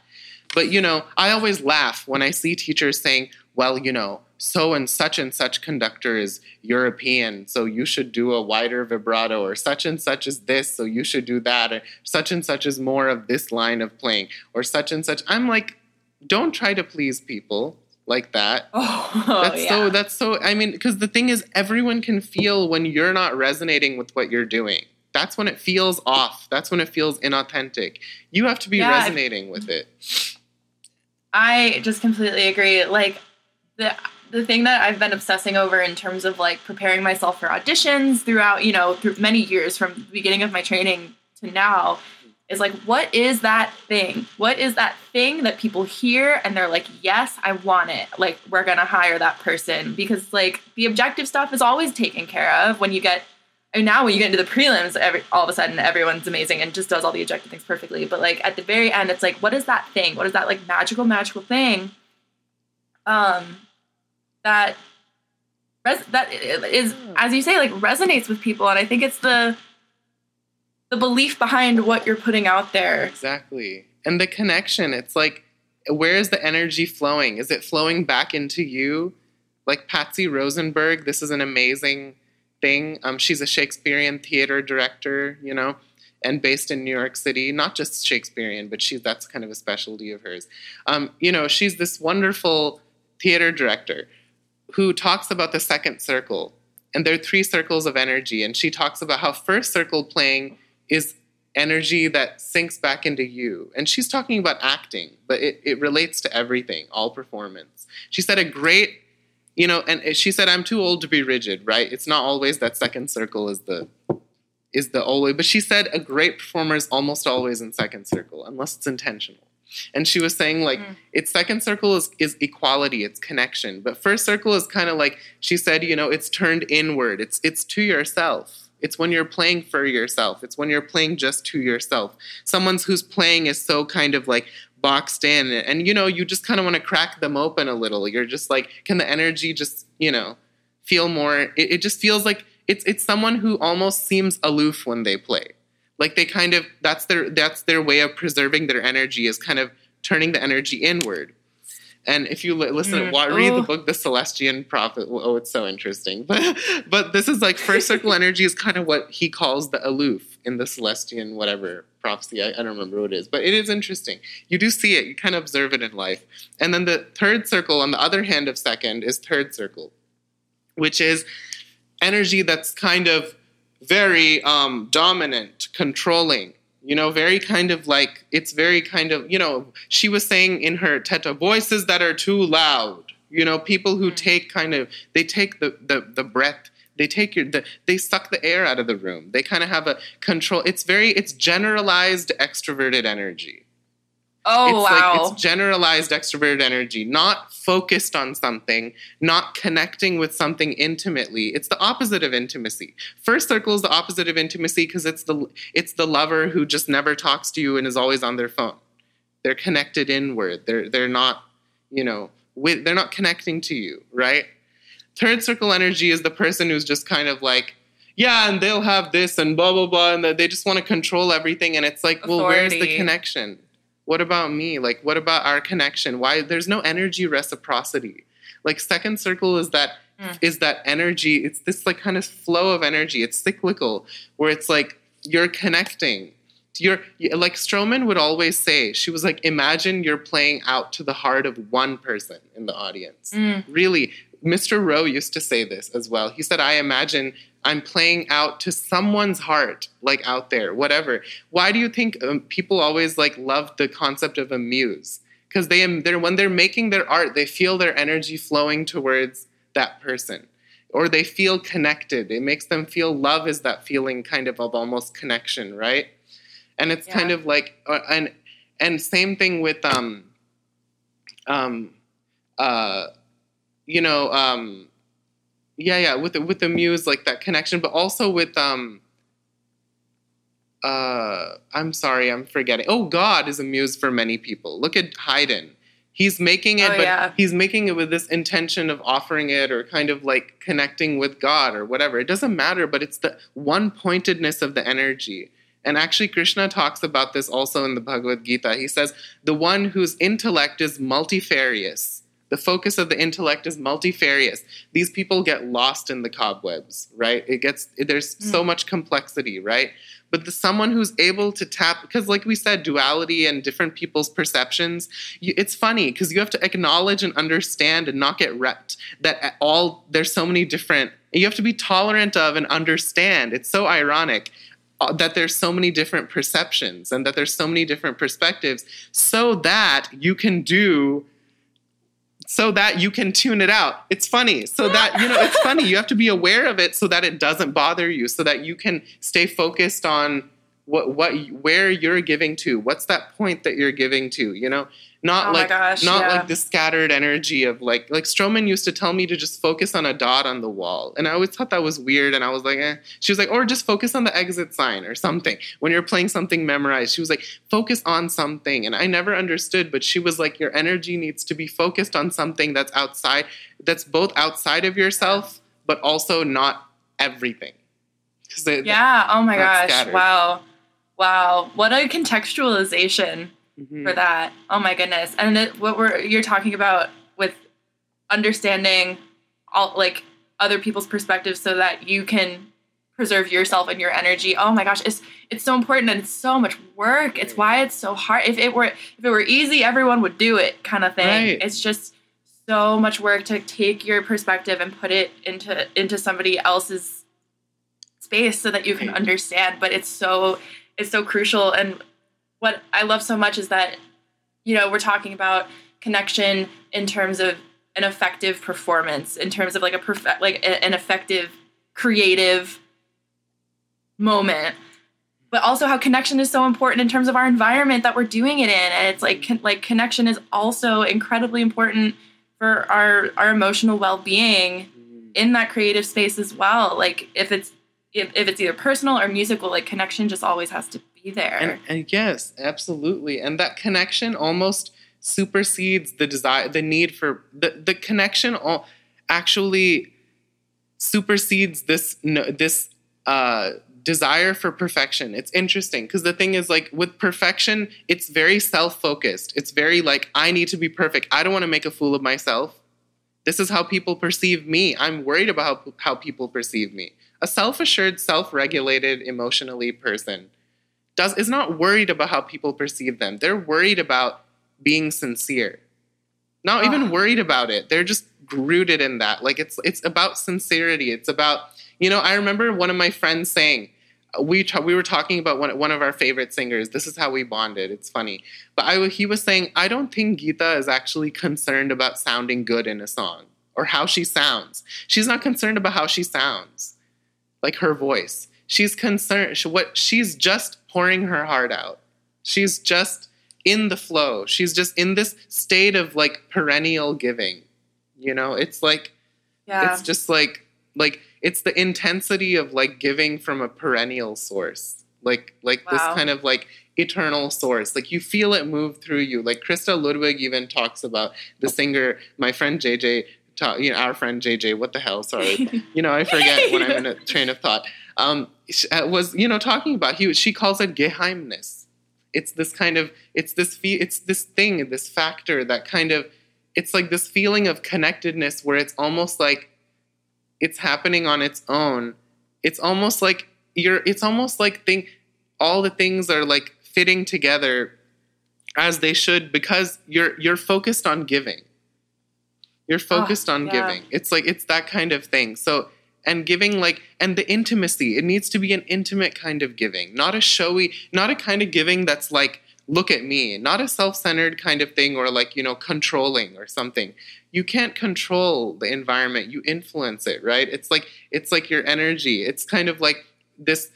but you know i always laugh when i see teachers saying well you know so and such and such conductor is European, so you should do a wider vibrato, or such and such is this, so you should do that, or such and such is more of this line of playing, or such and such. I'm like, don't try to please people like that. Oh, that's yeah. so that's so I mean, because the thing is everyone can feel when you're not resonating with what you're doing. That's when it feels off. That's when it feels inauthentic. You have to be yeah, resonating with it. I just completely agree. Like the the thing that I've been obsessing over in terms of like preparing myself for auditions throughout, you know, through many years from the beginning of my training to now is like what is that thing? What is that thing that people hear and they're like, "Yes, I want it." Like we're going to hire that person because like the objective stuff is always taken care of when you get and now when you get into the prelims, every, all of a sudden everyone's amazing and just does all the objective things perfectly. But like at the very end, it's like, what is that thing? What is that like magical, magical thing? Um, that res- that is hmm. as you say like resonates with people and i think it's the the belief behind what you're putting out there. Exactly. And the connection it's like where is the energy flowing? Is it flowing back into you? Like patsy rodenburg this is an amazing thing. Um, she's a shakespearean theater director you know and based in New York City, not just Shakespearean, but she's that's kind of a specialty of hers. Um, you know, she's this wonderful theater director who talks about the second circle. And there are three circles of energy. And she talks about how first circle playing is energy that sinks back into you. And she's talking about acting, but it, it relates to everything, all performance. She said a great, you know, and she said, I'm too old to be rigid, right? It's not always that second circle is the is the always, but she said a great performer is almost always in second circle, unless it's intentional. And she was saying like mm. its second circle is, is equality, it's connection. But first circle is kind of like she said, you know, it's turned inward. It's it's to yourself. It's when you're playing for yourself. It's when you're playing just to yourself. Someone's who's playing is so kind of like boxed in and you know, you just kind of want to crack them open a little. You're just like, can the energy just, you know, feel more. It, it just feels like it's it's someone who almost seems aloof when they play. Like they kind of that's their that's their way of preserving their energy is kind of turning the energy inward. And if you li- listen, Mm. wa- read the Oh. book, The Celestine Prophet. Oh, it's so interesting. But but this is like first circle energy is kind of what he calls the aloof in the Celestine whatever prophecy. I, I don't remember what it is, but it is interesting. You do see it. You kind of observe it in life. And then the third circle on the other hand of second is third circle, which is energy that's kind of very um, dominant, controlling. You know, very kind of like it's very kind of you know. She was saying in her Teta, voices that are too loud. You know, people who take kind of they take the the the breath. They take your the, they suck the air out of the room. They kind of have a control. It's very it's generalized extroverted energy Oh it's wow. like it's generalized extroverted energy, not focused on something, not connecting with something intimately. It's the opposite of intimacy. First circle is the opposite of intimacy because it's the it's the lover who just never talks to you and is always on their phone. They're connected inward. They're they're not, you know, with they're not connecting to you, right? Third circle energy is the person who's just kind of like yeah, and they'll have this and blah blah blah, and they just want to control everything. And it's like, well, where's the connection? What about me? Like, what about our connection? Why there's no energy reciprocity? Like, second circle is that is Mm. that energy. It's this like kind of flow of energy. It's cyclical, where it's like you're connecting. You're like Strommen would always say. She was like, imagine you're playing out to the heart of one person in the audience Mm. really mr rowe used to say this as well. He said i imagine i'm playing out to someone's heart like out there whatever. Why do you think um, people always like love the concept of a muse? Because they am they're when they're making their art they feel their energy flowing towards that person. Or they feel connected. It makes them feel love is that feeling kind of of almost connection right? And it's kind of like uh, and and same thing with um um uh you know um yeah yeah with the with the muse like that connection but also with um uh i'm sorry i'm forgetting. Oh god is a muse for many people. Look at haydn. He's making it Oh, but yeah. he's making it with this intention of offering it or kind of like connecting with god or whatever. It doesn't matter but it's the one pointedness of the energy. And actually krishna talks about this also in the bhagavad gita. He says the one whose intellect is multifarious the focus of the intellect is multifarious. These people get lost in the cobwebs right? It gets there's so much complexity right? But the someone who's able to tap because like we said duality and different people's perceptions you, it's funny because you have to acknowledge and understand and not get wrecked that at all there's so many different you have to be tolerant of and understand. It's so ironic uh, that there's so many different perceptions and that there's so many different perspectives so that you can do so that you can tune it out. It's funny. So that, you know, it's funny. You have to be aware of it so that it doesn't bother you, so that you can stay focused on what what where you're giving to. What's that point that you're giving to, you know? Not Oh like gosh, not yeah. like the scattered energy of like like Strommen used to tell me to just focus on a dot on the wall. And I always thought that was weird and I was like, eh. She was like, or just focus on the exit sign or something. When you're playing something memorized, she was like, focus on something. And I never understood, but she was like, your energy needs to be focused on something that's outside, that's both outside of yourself, but also not everything. it- Yeah. Oh my gosh. scattered. Wow. Wow. What a contextualization Mhm. for that. Oh my goodness. And it, what we're you're talking about with understanding all like other people's perspectives so that you can preserve yourself and your energy. Oh my gosh, it's it's so important and it's so much work. It's why it's so hard. If it were if it were easy, everyone would do it kind of thing. Right. It's just so much work to take your perspective and put it into into somebody else's space so that you can understand, but it's so it's so crucial and what I love so much is that you know we're talking about connection in terms of an effective performance in terms of like a perfect like a- an effective creative moment. But also how connection is so important in terms of our environment that we're doing it in. And it's like con- like connection is also incredibly important for our our emotional well-being mm-hmm. in that creative space as well. Like if it's if, if it's either personal or musical like connection just always has to there and, and yes, absolutely. And that connection almost supersedes the desire, the need for the the connection. All actually, supersedes this no, this uh, desire for perfection. It's interesting because the thing is like with perfection, it's very self-focused. It's very like I need to be perfect. I don't want to make a fool of myself. This is how people perceive me. I'm worried about how, how people perceive me. A self-assured, self-regulated, emotionally person does is not worried about how people perceive them. They're worried about being sincere. Not even Ah. worried about it. They're just rooted in that. Like it's it's about sincerity. It's about you know. I remember one of my friends saying we ta- we were talking about one one of our favorite singers. This is how we bonded. It's funny, but I he was saying I don't think Geeta is actually concerned about sounding good in a song or how she sounds. She's not concerned about how she sounds, like her voice. She's concerned. She, what she's just pouring her heart out. She's just in the flow. She's just in this state of like perennial giving. You know, it's like Yeah. it's just like like it's the intensity of like giving from a perennial source. Like like this kind of like eternal source. Like you feel it move through you. Like Christa Ludwig even talks about the singer, my friend JJ, ta- you know, our friend JJ, what the hell, sorry. you know, I forget when I'm in a train of thought. Um, uh, was you know talking about he she calls it Geheimnis. It's this kind of it's this fe- it's this thing this factor that kind of it's like this feeling of connectedness where it's almost like it's happening on its own. It's almost like you're it's almost like think all the things are like fitting together as they should because you're you're focused on giving. You're ah, focused on yeah. giving. It's like it's that kind of thing. So and giving like and the intimacy, it needs to be an intimate kind of giving, not a showy, not a kind of giving that's like look at me, not a self-centered kind of thing or like, you know, controlling or something. You can't control the environment, you influence it, right? It's like it's like your energy. It's kind of like this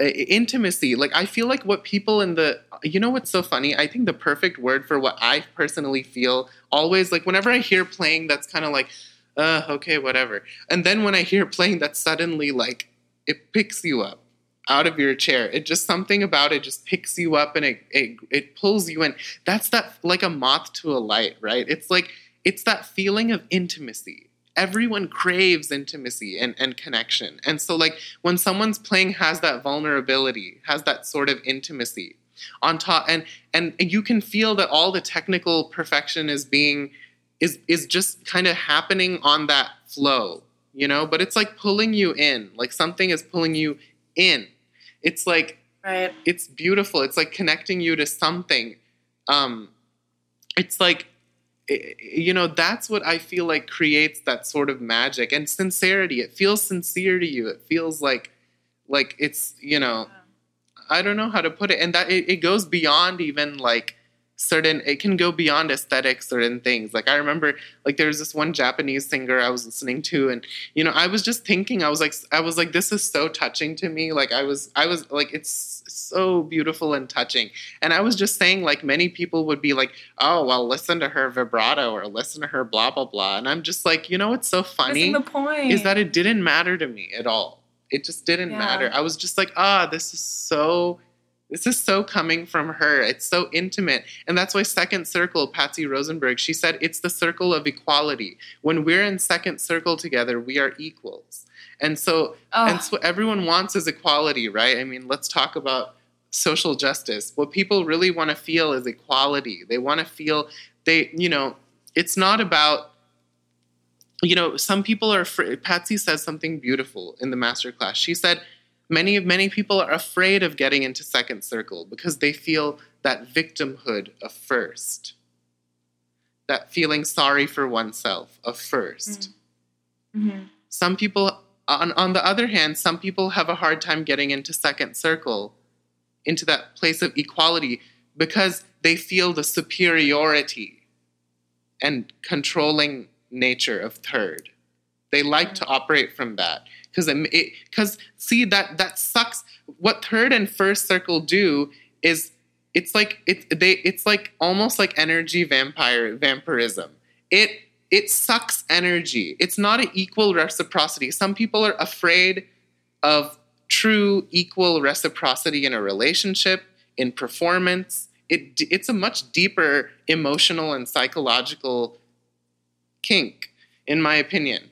intimacy. Like i feel like what people in the you know what's so funny? I think the perfect word for what i personally feel always like whenever i hear playing that's kind of like uh okay whatever. And then when i hear playing that suddenly like it picks you up out of your chair. It just something about it just picks you up and it it, it pulls you in. That's that like a moth to a light right? It's like it's that feeling of intimacy everyone craves intimacy and, and connection. And so like when someone's playing has that vulnerability has that sort of intimacy on top and and you can feel that all the technical perfection is being is is just kind of happening on that flow you know? But it's like pulling you in like something is pulling you in. It's like right. it's beautiful. It's like connecting you to something. Um it's like you know that's what i feel like creates that sort of magic and sincerity. It feels sincere to you. It feels like like it's you know i don't know how to put it. And that it, it goes beyond even like certain it can go beyond aesthetic certain things. Like i remember like there's this one japanese singer i was listening to and you know i was just thinking i was like i was like this is so touching to me. Like i was i was like it's so beautiful and touching and i was just saying like many people would be like oh well listen to her vibrato or listen to her blah blah blah and i'm just like you know what's so funny the point. is that it didn't matter to me at all. It just didn't Yeah. matter. I was just like, ah, this is so this is so coming from her. It's so intimate. And that's why Second Circle, Patsy Rodenburg, she said it's the circle of equality. When we're in second circle together, we are equals. And so Oh, and so everyone wants is equality, right? I mean, let's talk about social justice. What people really want to feel is equality. They want to feel they, you know, it's not about you know, some people are afraid. Patsy says something beautiful in the master class. She said, many many people are afraid of getting into second circle because they feel that victimhood of first, that feeling sorry for oneself of first. mhm. Some people, on on the other hand, some people have a hard time getting into second circle, into that place of equality because they feel the superiority and controlling nature of third. They like to operate from that because it because see that that sucks. What third and first circle do is it's like it they it's like almost like energy vampire vampirism. It it sucks energy. It's not an equal reciprocity. Some people are afraid of true equal reciprocity in a relationship, in performance. It it's a much deeper emotional and psychological kink, in my opinion.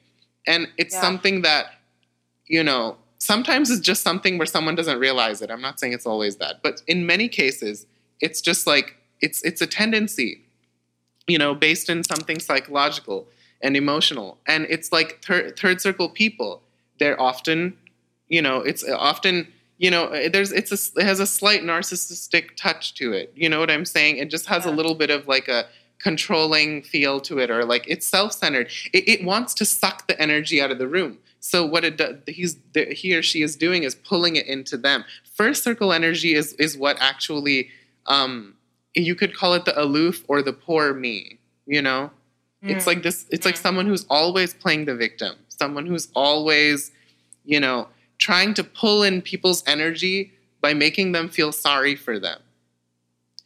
and it's Yeah. something that you know sometimes it's just something where someone doesn't realize it i'm not saying it's always that but in many cases it's just like it's it's a tendency you know based in something psychological and emotional. And it's like thir- third circle people. They're often you know it's often you know there's it's a, it has a slight narcissistic touch to it. You know what i'm saying? It just has a little bit of like a controlling feel to it or like it's self-centered. It, it wants to suck the energy out of the room. So what it does he's he or she is doing is pulling it into them. First circle energy is is what actually um you could call it the aloof or the poor me you know it's Mm. like this it's like Mm. someone who's always playing the victim someone who's always you know trying to pull in people's energy by making them feel sorry for them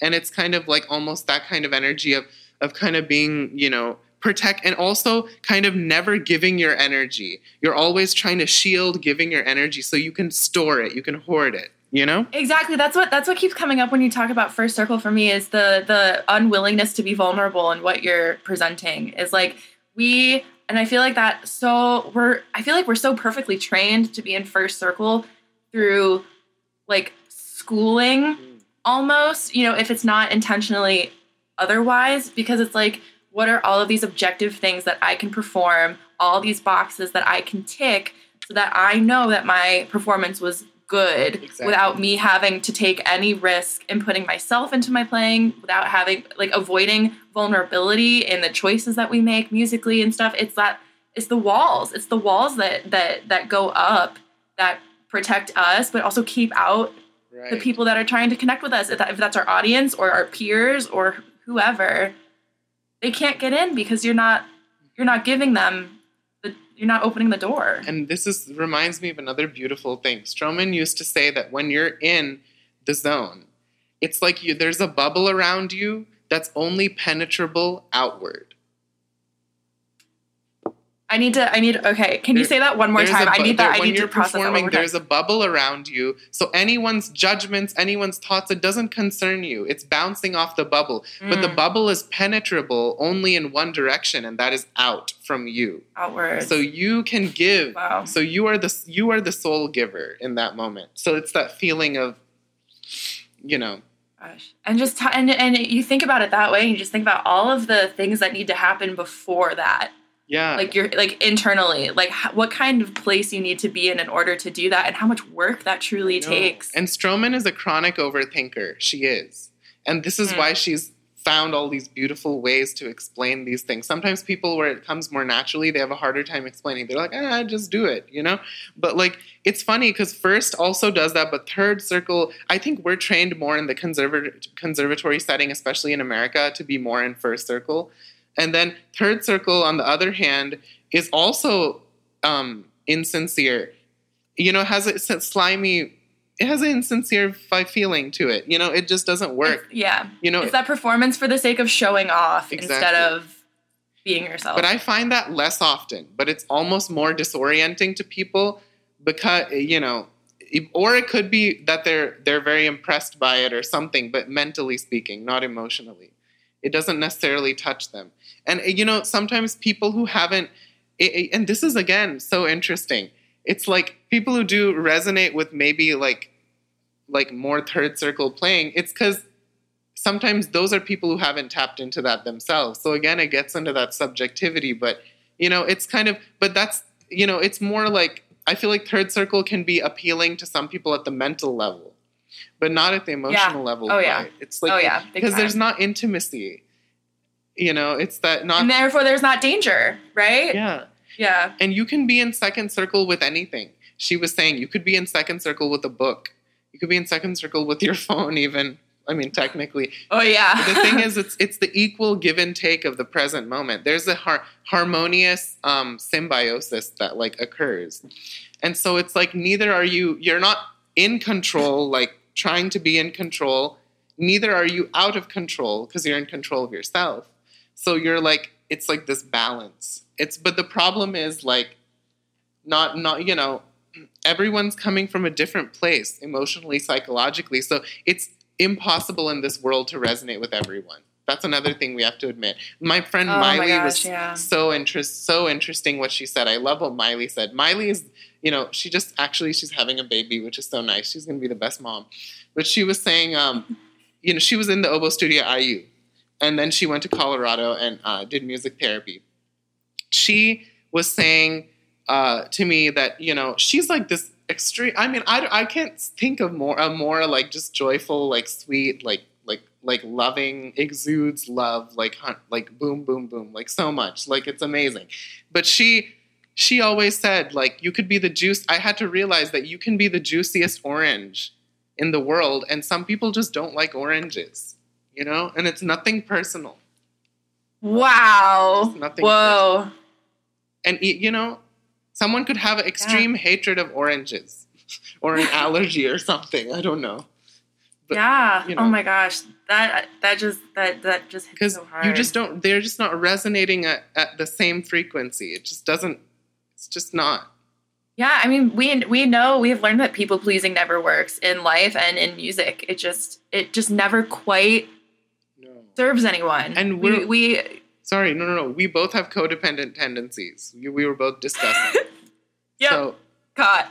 and it's kind of like almost that kind of energy of of kind of being you know protect and also kind of never giving your energy you're always trying to shield giving your energy so you can store it you can hoard it you know Exactly. That's what that's what keeps coming up when you talk about first circle for me is the the unwillingness to be vulnerable and what you're presenting. Is like we and I feel like that so we're I feel like we're so perfectly trained to be in first circle through like schooling almost, you know, if it's not intentionally otherwise because it's like what are all of these objective things that I can perform, all these boxes that I can tick so that I know that my performance was good Exactly. without me having to take any risk in putting myself into my playing without having like avoiding vulnerability in the choices that we make musically and stuff. It's that it's the walls. It's the walls that that that go up that protect us but also keep out right. the people that are trying to connect with us. If, that, if that's our audience or our peers or whoever they can't get in because you're not you're not giving them the, you're not opening the door And this is reminds me of another beautiful thing. Strommen used to say that when you're in the zone, it's like you there's a bubble around you that's only penetrable outward. I need to i need okay can you say that one more time a i bu- need that there- i need to process that one more time there's a bubble around you, so anyone's judgments, anyone's thoughts, it doesn't concern you. It's bouncing off the bubble, but the Mm. bubble is penetrable only in one direction, and that is out from you. outwards So you can give wow So you are the you are the soul giver in that moment. So it's that feeling of, you know, Gosh. And just t- and and you think about it that way, and you just think about all of the things that need to happen before that, yeah, like you're like internally, like h- what kind of place you need to be in in order to do that, and how much work that truly takes. And Strommen is a chronic overthinker. She is, and this is Mm. why she's found all these beautiful ways to explain these things. Sometimes people, where it comes more naturally, they have a harder time explaining. They're like, ah, just do it, you know. But like, it's funny because first also does that, but third circle, I think we're trained more in the conservat- conservatory setting, especially in America, to be more in first circle. And then third circle, on the other hand, is also um, insincere. You know, has a slimy. It has an insincere feeling to it. You know, it just doesn't work. It's- yeah, You know, it's that performance for the sake of showing off instead of being yourself. but I find that less often. But it's almost more disorienting to people because you know, or it could be that they're they're very impressed by it or something. But mentally speaking, not emotionally, it doesn't necessarily touch them. And eh, you know, sometimes people who haven't, it, it- and this is again so interesting. It's like people who do resonate with maybe like like more third circle playing. It's because sometimes those are people who haven't tapped into that themselves. So again, it gets into that subjectivity, but you know, it's kind of, but that's, you know, it's more like, I feel like third circle can be appealing to some people at the mental level, but not at the emotional level. Oh, yeah. It's like, oh yeah, because there's not intimacy, you know, it's that not, and therefore there's not danger, right? yeah. yeah. And you can be in second circle with anything. She was saying you could be in second circle with a book. You could be in second circle with your phone, even. I mean, technically, Oh yeah. the thing is, it's it's the equal give and take of the present moment. There's a har- harmonious um, symbiosis that like occurs, and so it's like neither are you. You're not in control, like trying to be in control. Neither are you out of control because you're in control of yourself. So you're like it's like this balance. It's but the problem is like not not you know everyone's coming from a different place emotionally psychologically so it's impossible in this world to resonate with everyone That's another thing we have to admit. My friend Oh my Miley gosh, was yeah. so interest so interesting what she said. I love what Miley said. Miley is, you know, she just actually she's having a baby, which is so nice. She's gonna be the best mom. But she was saying, um, you know, she was in the oboe studio IU, and then she went to Colorado and uh, did music therapy. She was saying uh, to me that you know she's like this extreme. I mean, I, I can't think of more a more like just joyful, like sweet, like like like loving, exudes love, like like boom, boom, boom, like so much, like it's amazing. But she she always said like you could be the juice. I had to realize that you can be the juiciest orange in the world, and some people just don't like oranges, you know, and it's nothing personal. Wow. Nothing Whoa. and you know someone could have an extreme hatred of oranges or an allergy or something i don't know But, yeah. you oh know. Oh my gosh. That that just that that just hits because so hard. you just don't they're just not resonating at, at the same frequency it just doesn't it's just not Yeah, I mean, we we know we have learned that people pleasing never works in life and in music. It just it just never quite serves anyone. And we, we're- we sorry no no no we both have codependent tendencies we, we were both discussing Yep. so caught.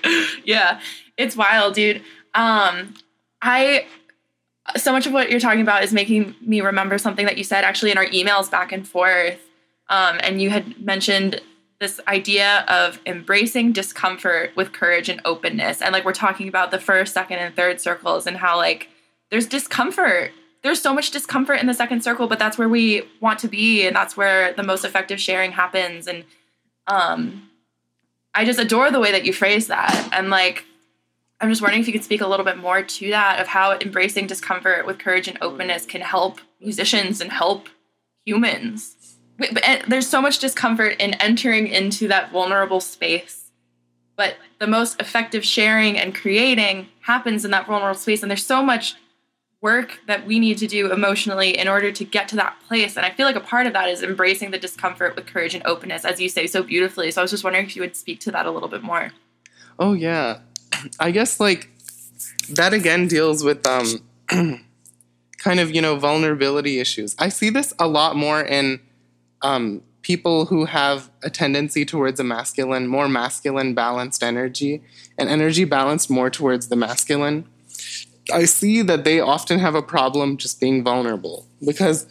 yeah, it's wild, dude. Um, I so much of what you're talking about is making me remember something that you said actually in our emails back and forth. Um, and you had mentioned this idea of embracing discomfort with courage and openness. And like we're talking about the first, second, and third circles and how like there's discomfort. There's so much discomfort in the second circle, but that's where we want to be, and that's where the most effective sharing happens. And um, I just adore the way that you phrase that. And like, I'm just wondering if you could speak a little bit more to that of how embracing discomfort with courage and openness can help musicians and help humans. But uh, there's so much discomfort in entering into that vulnerable space. But the most effective sharing and creating happens in that vulnerable space. And there's so much work that we need to do emotionally in order to get to that place. And I feel like a part of that is embracing the discomfort with courage and openness, as you say so beautifully. So I was just wondering if you would speak to that a little bit more. oh yeah i guess like that again deals with um kind of you know vulnerability issues i see this a lot more in um, people who have a tendency towards a masculine more masculine balanced energy and energy balanced more towards the masculine i see that they often have a problem just being vulnerable because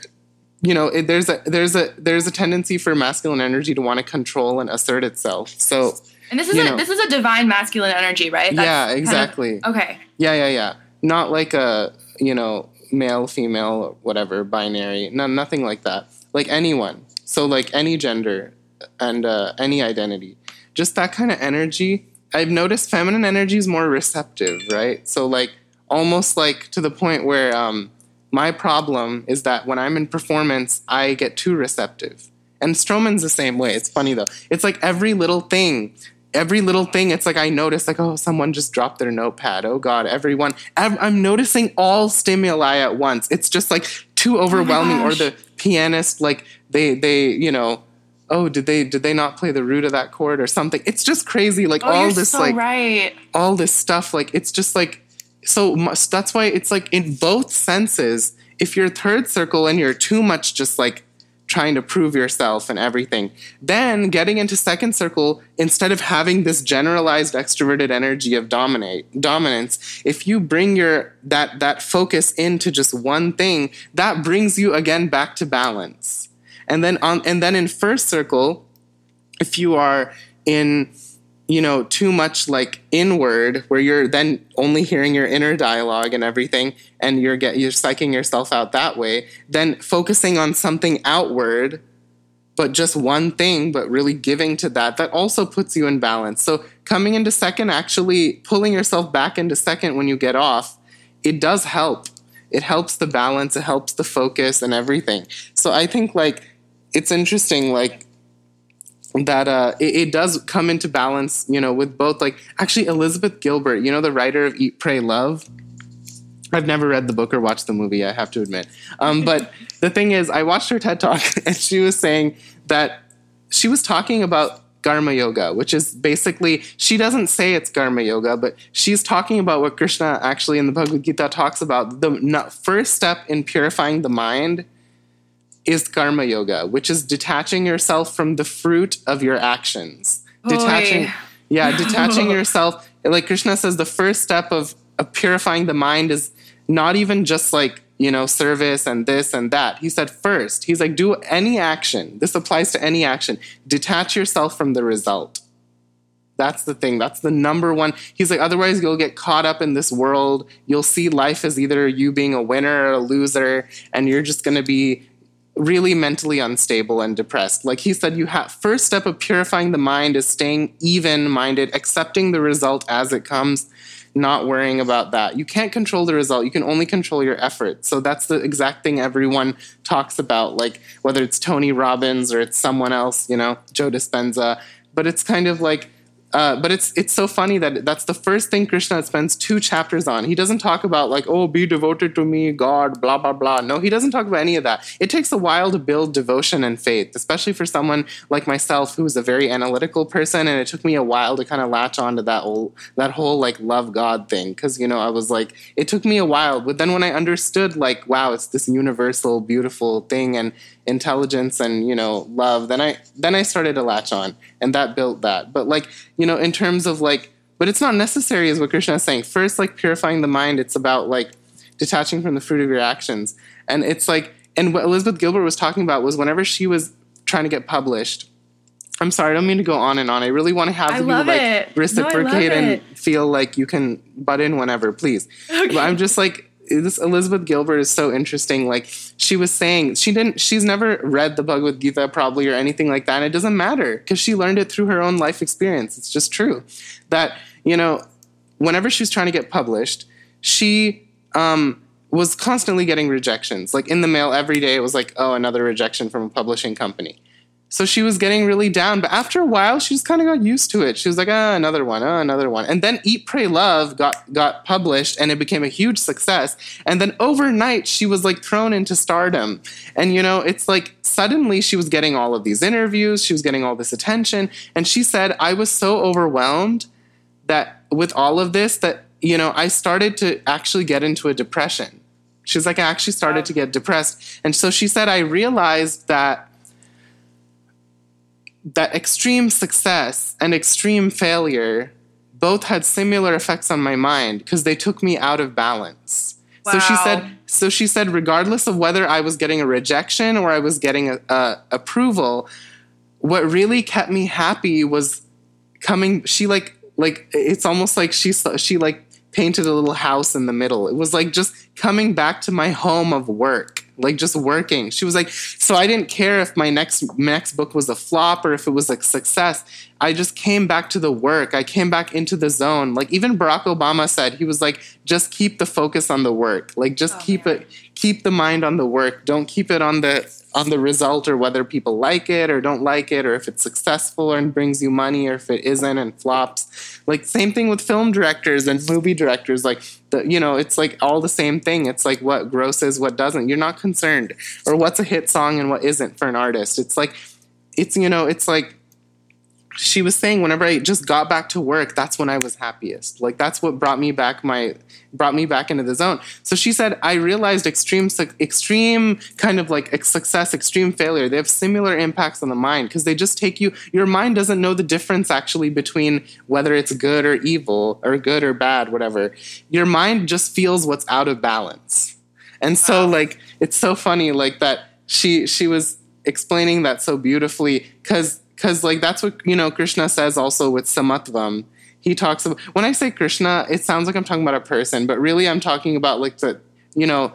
you know it, there's a there's a there's a tendency for masculine energy to want to control and assert itself so And this is a know. this is a divine masculine energy, right? Yeah, kind of- exactly. okay. Yeah, yeah, yeah. Not like a, you know, male, female, whatever, binary. No, nothing like that. Like anyone. So like any gender and uh, any identity. Just that kind of energy. I've noticed feminine energy is more receptive, right? So like almost like to the point where um, my problem is that when I'm in performance, I get too receptive. And Strommen's the same way. It's funny though. It's like every little thing every little thing it's like i notice like oh someone just dropped their notepad oh god everyone ev- i'm noticing all stimuli at once it's just like too overwhelming or the pianist like they they you know oh did they did they not play the root of that chord or something it's just crazy like Oh, all this so like right. all this stuff like it's just like so much that's why it's like in both senses if you're third circle and you're too much just like trying to prove yourself and everything then getting into second circle instead of having this generalized extroverted energy of dominate dominance if you bring your that that focus into just one thing that brings you again back to balance. And then on and then in first circle if you are in you know too much like inward where you're then only hearing your inner dialogue and everything and you're get you're psyching yourself out that way then focusing on something outward but just one thing but really giving to that that also puts you in balance. So coming into second actually pulling yourself back into second when you get off it does help. It helps the balance it helps the focus and everything. So i think like it's interesting like that uh, it, it does come into balance, you know, with both like actually Elizabeth Gilbert, you know, the writer of Eat, Pray, Love. I've never read the book or watched the movie, I have to admit. Um, but the thing is, I watched her TED talk and she was saying that she was talking about Karma Yoga, which is basically, she doesn't say it's Karma Yoga, but she's talking about what Krishna actually in the Bhagavad Gita talks about. The first step in purifying the mind is Karma Yoga, which is detaching yourself from the fruit of your actions. Detaching, yeah, detaching yourself. Like Krishna says, the first step of, of purifying the mind is not even just like you know, service and this and that. He said first, he's like, do any action. This applies to any action. Detach yourself from the result. That's the thing. That's the number one. He's like, otherwise, you'll get caught up in this world. You'll see life as either you being a winner or a loser, and you're just going to be really mentally unstable and depressed. Like he said, you have first step of purifying the mind is staying even minded, accepting the result as it comes not worrying about that. You can't control the result. You can only control your effort. So that's the exact thing everyone talks about, like whether it's Tony Robbins or it's someone else, you know, Joe Dispenza. But it's kind of like uh, but it's it's so funny that that's the first thing Krishna spends two chapters on. He doesn't talk about like, oh, be devoted to me, God, blah blah blah. No, he doesn't talk about any of that. It takes a while to build devotion and faith, especially for someone like myself who's a very analytical person, and it took me a while to kind of latch on to that whole that whole like love God thing. Because you know, I was like, it took me a while, but then when I understood, like, wow, it's this universal, beautiful thing, and intelligence and you know love then i then i started to latch on and that built that but like you know in terms of like but it's not necessary is what krishna is saying first like purifying the mind it's about like detaching from the fruit of your actions and it's like and what elizabeth gilbert was talking about was whenever she was trying to get published I'm sorry, I don't mean to go on and on. I really want to have you like reciprocate no, and feel like you can butt in whenever, please. Okay. But I'm just like this Elizabeth Gilbert is so interesting. Like she was saying, she didn't, she's never read the Bhagavad Gita probably or anything like that. And it doesn't matter because she learned it through her own life experience. It's just true that, you know, whenever she was trying to get published, she, um, was constantly getting rejections. Like in the mail every day, it was like, oh, another rejection from a publishing company. So she was getting really down. But after a while, she just kind of got used to it. She was like, ah, another one, ah, another one. And then Eat, Pray, Love got, got published and it became a huge success. And then overnight, she was like thrown into stardom. And, you know, it's like suddenly she was getting all of these interviews, she was getting all this attention. And she said, I was so overwhelmed that with all of this, that, you know, I started to actually get into a depression. She's like, I actually started to get depressed. And so she said, I realized that that extreme success and extreme failure both had similar effects on my mind because they took me out of balance. Wow. So she said so she said regardless of whether I was getting a rejection or I was getting a, a approval, what really kept me happy was coming she like like it's almost like she she like painted a little house in the middle. It was like just coming back to my home of work, like just working. She was like, so I didn't care if my next next book was a flop or if it was a success. I just came back to the work. I came back into the zone. Like even Barack Obama said, he was like, just keep the focus on the work. Like just Oh, keep man. it keep the mind on the work. Don't keep it on the on the result or whether people like it or don't like it or if it's successful and brings you money or if it isn't and flops. Like same thing with film directors and movie directors. Like the you know, it's like all the same thing. It's like what grosses, what doesn't. You're not concerned. Or what's a hit song and what isn't for an artist. It's like it's you know, it's like she was saying whenever I just got back to work, that's when I was happiest. Like that's what brought me back my brought me back into the zone. So she said I realized extreme extreme kind of like success, extreme failure. They have similar impacts on the mind because they just take you your mind doesn't know the difference actually between whether it's good or evil or good or bad, whatever. Your mind just feels what's out of balance. And so like it's so funny like that she she was explaining that so beautifully cuz cuz like that's what you know Krishna says also with samatvam. He talks about when I say Krishna, it sounds like I'm talking about a person, but really I'm talking about like the you know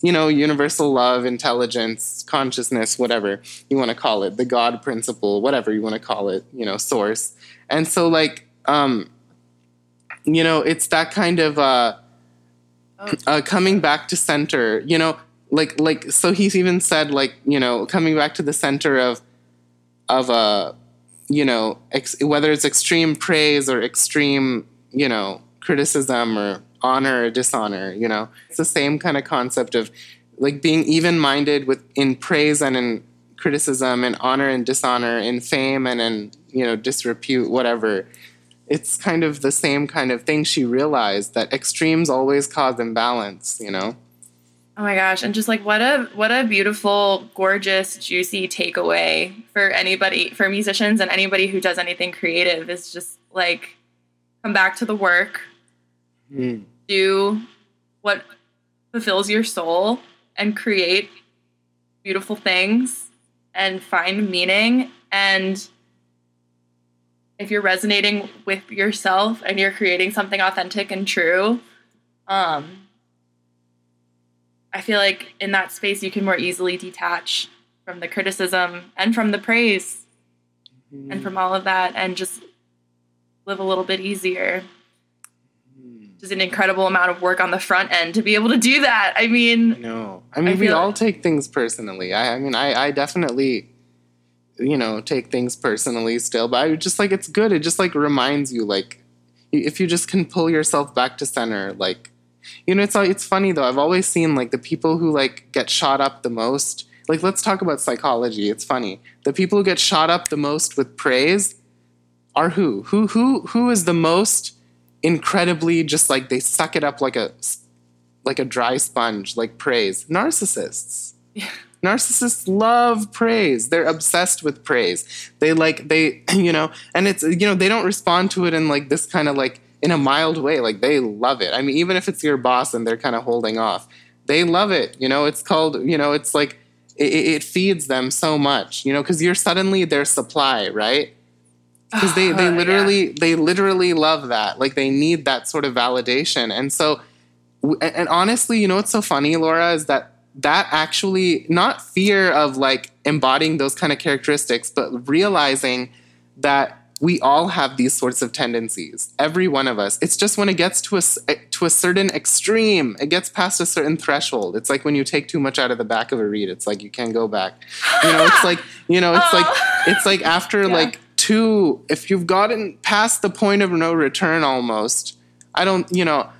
you know universal love, intelligence, consciousness, whatever you want to call it, the God principle, whatever you want to call it, you know, source. And so like um you know, it's that kind of uh Oh, uh, coming back to center you know like like so he's even said like you know coming back to the center of of a you know ex- whether it's extreme praise or extreme you know criticism or honor or dishonor you know it's the same kind of concept of like being even minded with in praise and in criticism and honor and dishonor in fame and in you know, disrepute, whatever. It's kind of the same kind of thing she realized that extremes always cause imbalance, you know? Oh my gosh, and just like what a what a beautiful, gorgeous, juicy takeaway for anybody for musicians and anybody who does anything creative is just like come back to the work. Mm. Do what fulfills your soul and create beautiful things and find meaning and if you're resonating with yourself and you're creating something authentic and true um I feel like in that space you can more easily detach from the criticism and from the praise mm-hmm. and from all of that and just live a little bit easier. Just an incredible amount of work on the front end to be able to do that. I mean, no, I mean, I we all like- take things personally. I, I mean, I, I definitely, you know, take things personally still, but I just like it's good. It just like reminds you, like, if you just can pull yourself back to center, like, you know, it's it's funny though. I've always seen like the people who like get shot up the most. Like, let's talk about psychology. It's funny. The people who get shot up the most with praise are who? Who who who is the most incredibly just like they suck it up like a like a dry sponge, like praise. Narcissists. Yeah. Narcissists love praise. They're obsessed with praise. They like they you know, and it's you know, they don't respond to it in like this kind of like in a mild way. Like they love it. I mean, even if it's your boss and they're kind of holding off, they love it. You know, it's called, you know, it's like it, it feeds them so much, you know, because you're suddenly their supply, right? Because they, they literally yeah. they literally love that. Like they need that sort of validation. And so and honestly, you know what's so funny, Laura, is that that actually not fear of like embodying those kind of characteristics, but realizing that we all have these sorts of tendencies every one of us. It's just when it gets to a eh, to a certain extreme it gets past a certain threshold. It's like when you take too much out of the back of a reed it's like you can't go back. You know it's like you know it's like oh. it's like after yeah. like two if you've gotten past the point of no return almost i don't you know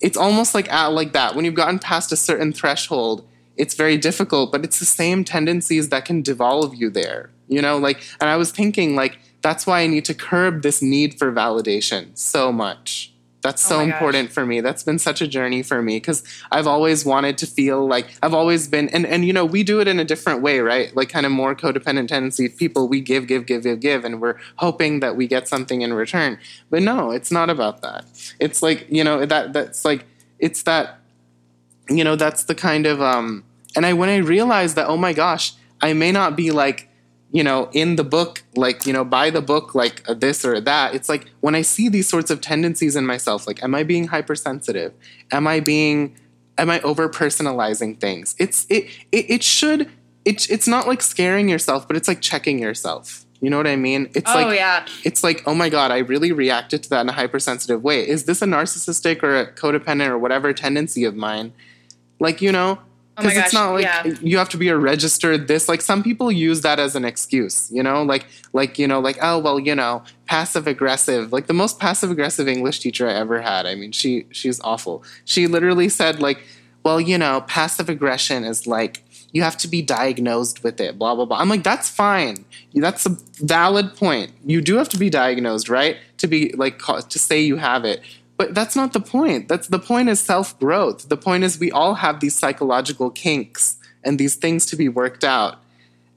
it's almost like at like that. When you've gotten past a certain threshold it's very difficult but it's the same tendencies that can devolve you there you know like and i was thinking like that's why I need to curb this need for validation so much. That's oh so oh important gosh. for me. That's been such a journey for me because I've always wanted to feel like I've always been, and, and you know, we do it in a different way, right? Like kind of more codependent tendency people, we give, give, give, give, give, and we're hoping that we get something in return. But no, it's not about that. It's like, you know, that that's like, it's that, you know, that's the kind of, um, and I, when I realized that, oh my gosh, I may not be like, you know, in the book, like, you know, buy the book, like uh, this or that. It's like when I see these sorts of tendencies in myself, like, am I being hypersensitive? Am I being, am I over personalizing things? It's, it, it, it should, it, it's not like scaring yourself, but it's like checking yourself. You know what I mean? It's oh, like, yeah. it's like, oh my God, I really reacted to that in a hypersensitive way. Is this a narcissistic or a codependent or whatever tendency of mine? Like, you know, Oh because oh it's not like yeah. you have to be a registered this like some people use that as an excuse you know? Like like you know like oh well you know passive aggressive like the most passive aggressive english teacher i ever had i mean she she's awful. She literally said like well you know passive aggression is like you have to be diagnosed with it blah blah blah. I'm like that's fine. That's a valid point. You do have to be diagnosed right? To be like to say you have it but that's not the point. That's the point is self-growth. The point is we all have these psychological kinks and these things to be worked out.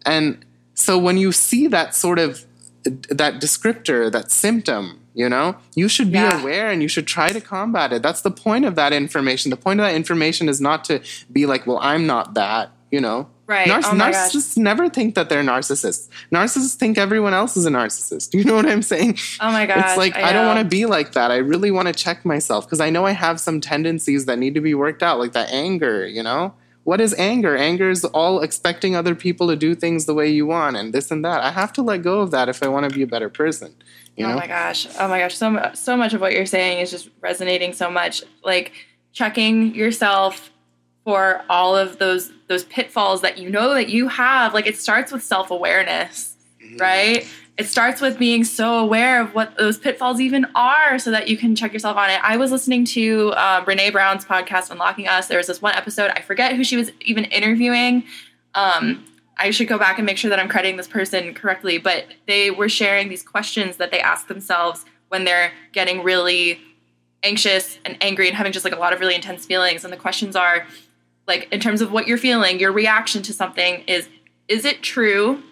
And so when you see that sort of that descriptor, that symptom, you know, you should be yeah. aware and you should try to combat it. That's the point of that information. The point of that information is not to be like, well, I'm not that, you know. Right. Narciss- oh narcissists never think that they're narcissists. Narcissists think everyone else is a narcissist. You know what I'm saying? Oh my god! It's like I, I don't want to be like that. I really want to check myself because I know I have some tendencies that need to be worked out, like that anger. You know, what is anger? Anger is all expecting other people to do things the way you want and this and that. I have to let go of that if I want to be a better person. You oh know? my gosh! Oh my gosh! So so much of what you're saying is just resonating so much. Like checking yourself for all of those those pitfalls that you know that you have. Like it starts with self-awareness mm-hmm. right? It starts with being so aware of what those pitfalls even are so that you can check yourself on it. I was listening to um, brene brown's podcast unlocking us. There was this one episode i forget who she was even interviewing. Um, I should go back and make sure that I'm crediting this person correctly, but they were sharing these questions that they ask themselves when they're getting really anxious and angry and having just like a lot of really intense feelings. And the questions are like, in terms of what you're feeling, your reaction to something is, is it true?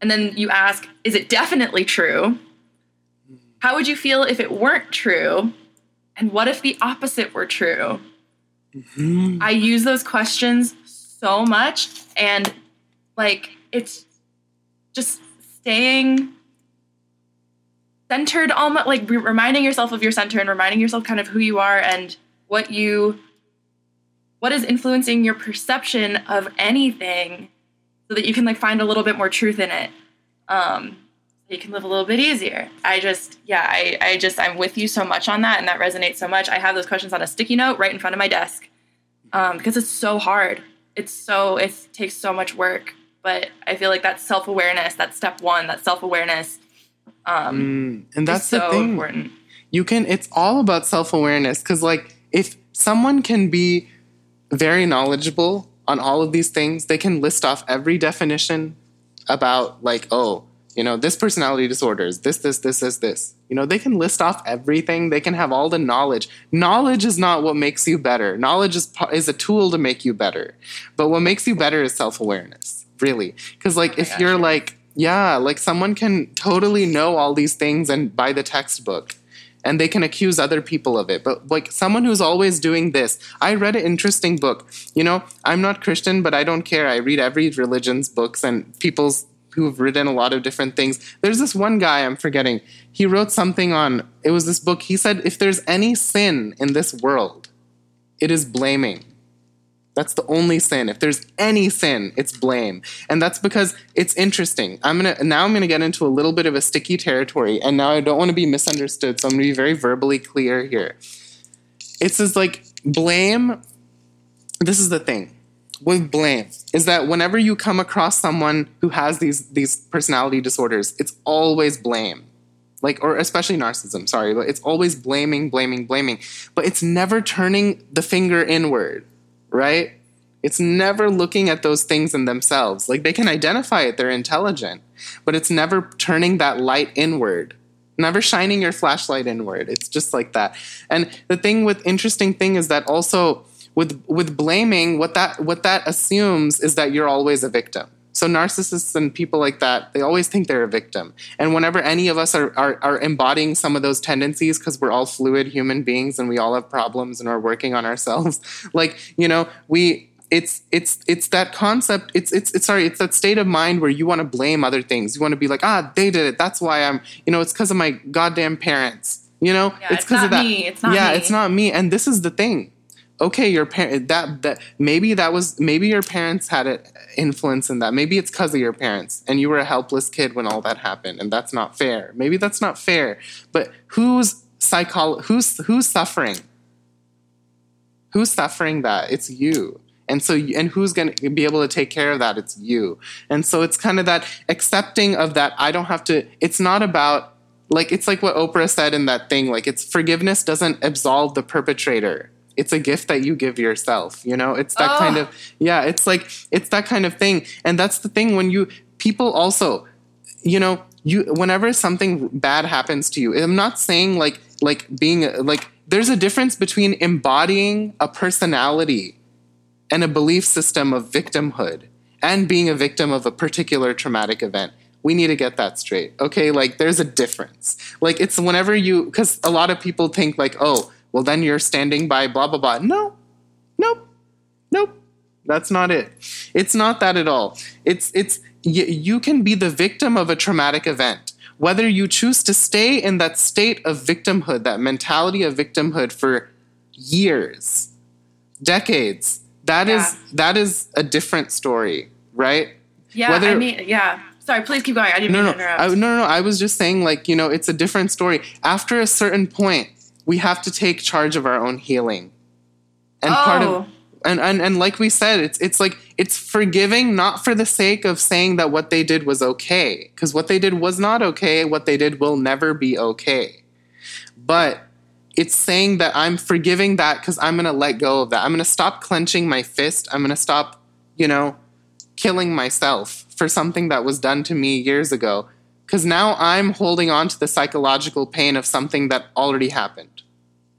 And then you ask, is it definitely true? How would you feel if it weren't true? And what if the opposite were true? Mm-hmm. I use those questions so much and like it's just staying centered almost like reminding yourself of your center and reminding yourself kind of who you are and what you what is influencing your perception of anything so that you can like find a little bit more truth in it? Um you can live a little bit easier. I just yeah i i just i'm with you so much on that and that resonates so much. I have those questions on a sticky note right in front of my desk um, because it's so hard. It's so it takes so much work but i feel like that self-awareness. That's step one that self-awareness. Um mm, and that's the so thing. important. you can it's all about self-awareness because like if someone can be very knowledgeable on all of these things. They can list off every definition about like oh you know this personality disorders this this this this this. You know they can list off everything. They can have all the knowledge. Knowledge is not what makes you better. Knowledge is is a tool to make you better. But what makes you better is self-awareness really. Because like oh if gosh, you're like yeah like someone can totally know all these things and buy the textbook and they can accuse other people of it but like someone who's always doing this i read an interesting book you know i'm not christian but i don't care i read every religion's books and people's who've written a lot of different things. There's this one guy I'm forgetting. He wrote something on it was this book. He said if there's any sin in this world, it is blaming. That's the only sin. If there's any sin, it's blame. And that's because it's interesting. I'm to now I'm to get into a little bit of a sticky territory and now I don't want to be misunderstood, so I'm to be very verbally clear here. It says like blame this is the thing with blame is that whenever you come across someone who has these these personality disorders, it's always blame. Like or especially narcissism, sorry, but it's always blaming, blaming, blaming. But it's never turning the finger inward, right? It's never looking at those things in themselves. Like they can identify it, they're intelligent, but it's never turning that light inward never shining your flashlight inward it's just like that and the thing with interesting thing is that also with with blaming what that what that assumes is that you're always a victim so narcissists and people like that they always think they're a victim. And whenever any of us are are, are embodying some of those tendencies because we're all fluid human beings and we all have problems and are working on ourselves like you know we it's it's it's that concept it's it's it's sorry it's that state of mind where you want to blame other things. You want to be like ah they did it. That's why i'm you know it's because of my goddamn parents you know? Yeah, it's because of that. me. it's not yeah me. it's not me. And this is the thing okay your parent that that maybe that was maybe your parents had an influence in that. Maybe it's because of your parents and you were a helpless kid when all that happened and that's not fair. Maybe that's not fair but who's psychol who's who's suffering? Who's suffering that? It's you. And so and who's going to be able to take care of that? It's you. And so it's kind of that accepting of that i don't have to it's not about like it's like what oprah said in that thing like it's forgiveness doesn't absolve the perpetrator it's a gift that you give yourself you know? It's that oh. kind of yeah it's like it's that kind of thing. And that's the thing when you people also you know you whenever something bad happens to you i'm not saying like like being like there's a difference between embodying a personality and a belief system of victimhood and being a victim of a particular traumatic event. We need to get that straight okay? Like there's a difference. Like it's whenever you because a lot of people think like oh well, then you're standing by blah, blah, blah. No, nope, nope. That's not it. It's not that at all. It's, it's, y- you can be the victim of a traumatic event. Whether you choose to stay in that state of victimhood, that mentality of victimhood for years, decades, that yeah. is that is a different story, right? Yeah, Whether, I mean, yeah. Sorry, please keep going. I didn't no, mean no, I, no, no, no. I was just saying, like, you know, it's a different story. After a certain point, we have to take charge of our own healing. And oh. part of oh. and, and and like we said, it's it's like it's forgiving not for the sake of saying that what they did was okay, because what they did was not okay, what they did will never be okay. But it's saying that I'm forgiving that because I'm gonna let go of that. I'm gonna stop clenching my fist. I'm gonna stop, you know, killing myself for something that was done to me years ago because now I'm holding on to the psychological pain of something that already happened.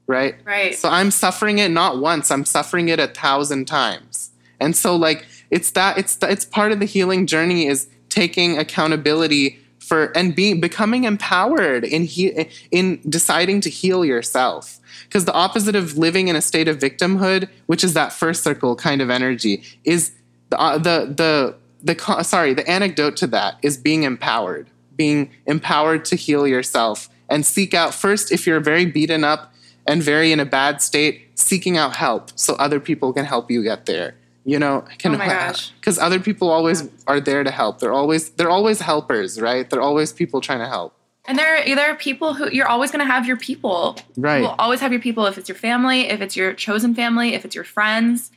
Right? Right. So I'm suffering it not once, I'm suffering it a thousand times. And so like it's that it's it's part of the healing journey is taking accountability for and being becoming empowered in he, in deciding to heal yourself because the opposite of living in a state of victimhood which is that first circle kind of energy is the uh, the the the sorry the anecdote to that is being empowered being empowered to heal yourself and seek out first if you're very beaten up and very in a bad state seeking out help so other people can help you get there you know can oh my gosh because other people always are there to help they're always they're always helpers right they're always people trying to help and there, are, there are people who you're always going to have your people. Right. You'll always have your people if it's your family, if it's your chosen family, if it's your friends.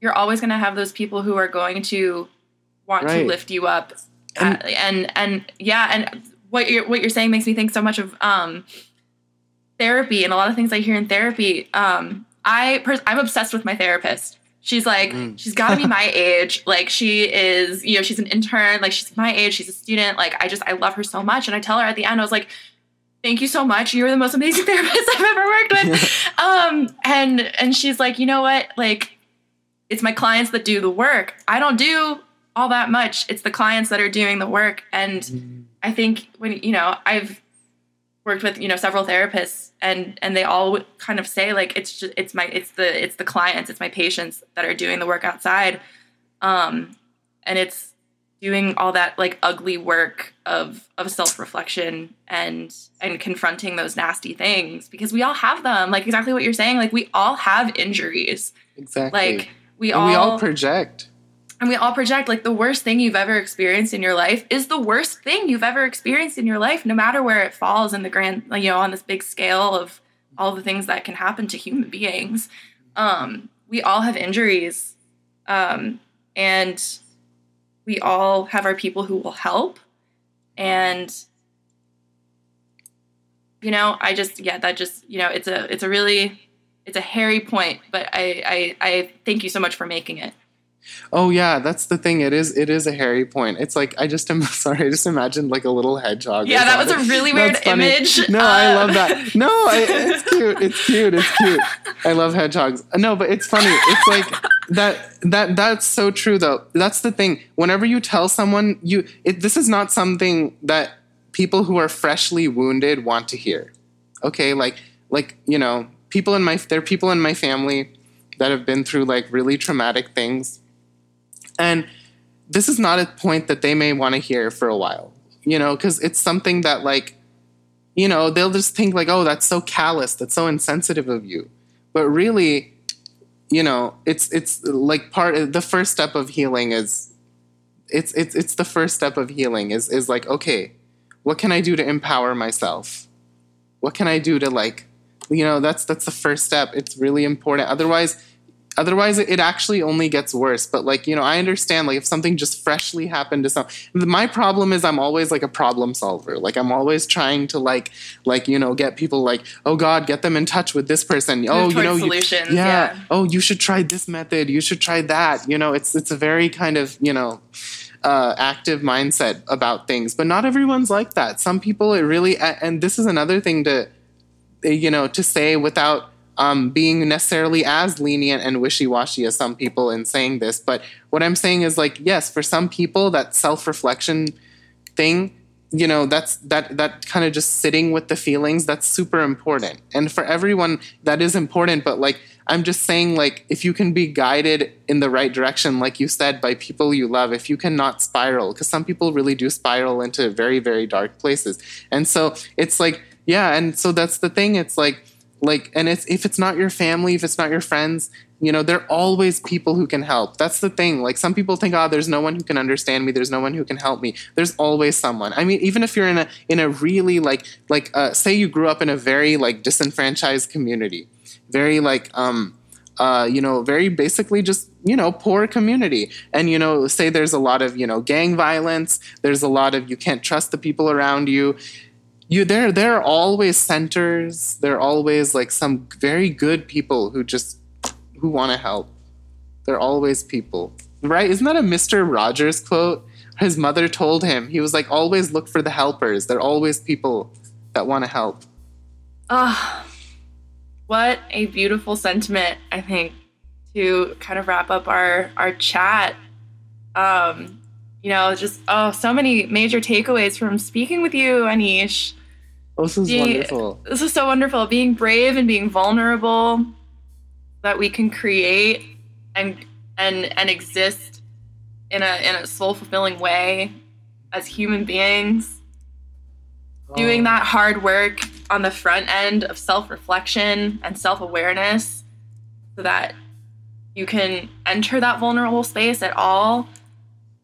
You're always going to have those people who are going to want Right. to lift you up. And- Uh, and and yeah, and what you're what you're saying makes me think so much of um, therapy and a lot of things I hear in therapy. Um, I pers- I'm obsessed with my therapist. She's like, Mm. she's got to be my age. Like she is, you know, she's an intern. Like she's my age. She's a student. Like I just, I love her so much. And I tell her at the end, I was like, thank you so much. You're the most amazing therapist I've ever worked with. um, and and she's like, you know what? Like, it's my clients that do the work. I don't do all that much. It's the clients that are doing the work. And I think when you know, I've worked with you know several therapists, and and they all kind of say like it's just it's my it's the it's the clients, it's my patients that are doing the work outside, um, and it's doing all that like ugly work of of self reflection and and confronting those nasty things because we all have them. Like exactly what you're saying. Like we all have injuries. exactly Like we and all we all project and we all project like the worst thing you've ever experienced in your life is the worst thing you've ever experienced in your life, no matter where it falls in the grand, you know, on this big scale of all the things that can happen to human beings. Um, we all have injuries, um, and we all have our people who will help. And you know, I just yeah, that just you know, it's a it's a really it's a hairy point, but I I, I thank you so much for making it. Oh yeah, that's the thing. It is. It is a hairy point. It's like I just am sorry. I just imagined like a little hedgehog. Yeah, that was a really weird image. No, I Uh, love that. No, I, it's cute. It's cute. It's cute. I love hedgehogs. No, but it's funny. It's like that. That that's so true though. That's the thing. Whenever you tell someone you, it, this is not something that people who are freshly wounded want to hear. Okay, like like you know, people in my there are people in my family that have been through like really traumatic things and this is not a point that they may want to hear for a while, you know, because it's something that, like, you know, they'll just think, like, oh, that's so callous, that's so insensitive of you. But really, you know, it's it's like part of the first step of healing is it's it's it's the first step of healing is is like, okay, what can I do to empower myself? What can I do to like, you know, that's that's the first step. It's really important. Otherwise, otherwise it, actually only gets worse. But like you know i understand like if something just freshly happened to some my problem is i'm always like a problem solver. Like i'm always trying to like like you know get people like oh god get them in touch with this person. Oh you know you- yeah. yeah. oh you should try this method. You should try that. You know it's it's a very kind of you know uh, active mindset about things. But not everyone's like that. Some people it really and this is another thing to you know to say without um, being necessarily as lenient and wishy-washy as some people in saying this but what i'm saying is like yes for some people that self-reflection thing you know that's that that kind of just sitting with the feelings that's super important. And for everyone that is important but like i'm just saying like if you can be guided in the right direction like you said by people you love if you cannot spiral because some people really do spiral into very very dark places. And so it's like yeah and so that's the thing it's like like and it's if it's not your family if it's not your friends you know there are always people who can help. That's the thing. Like some people think oh there's no one who can understand me. There's no one who can help me. There's always someone. I mean even if you're in a in a really like like uh, say you grew up in a very like disenfranchised community very like um uh, you know, very basically just, you know, poor community. And, you know, say there's a lot of, you know, gang violence, there's a lot of you can't trust the people around you. You there there are always centers, there are always like some very good people who just who want to help. There are always people. right? Isn't that a Mister Rogers quote? His mother told him he was like, always look for the helpers. They're always people that want to help. Ah, what a beautiful sentiment! I think to kind of wrap up our our chat. Um, you know, just oh, so many major takeaways from speaking with you, Anish. This is Being- wonderful. This is so wonderful. Being brave and being vulnerable, that we can create and and and exist in a in a soul fulfilling way as human beings. Doing Oh. that hard work on the front end of self reflection and self awareness, so that you can enter that vulnerable space at all,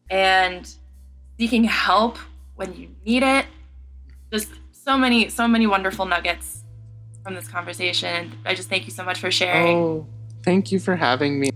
and seeking help when you need it. Just so many, so many wonderful nuggets from this conversation. I just thank you so much for sharing. Oh, thank you for having me.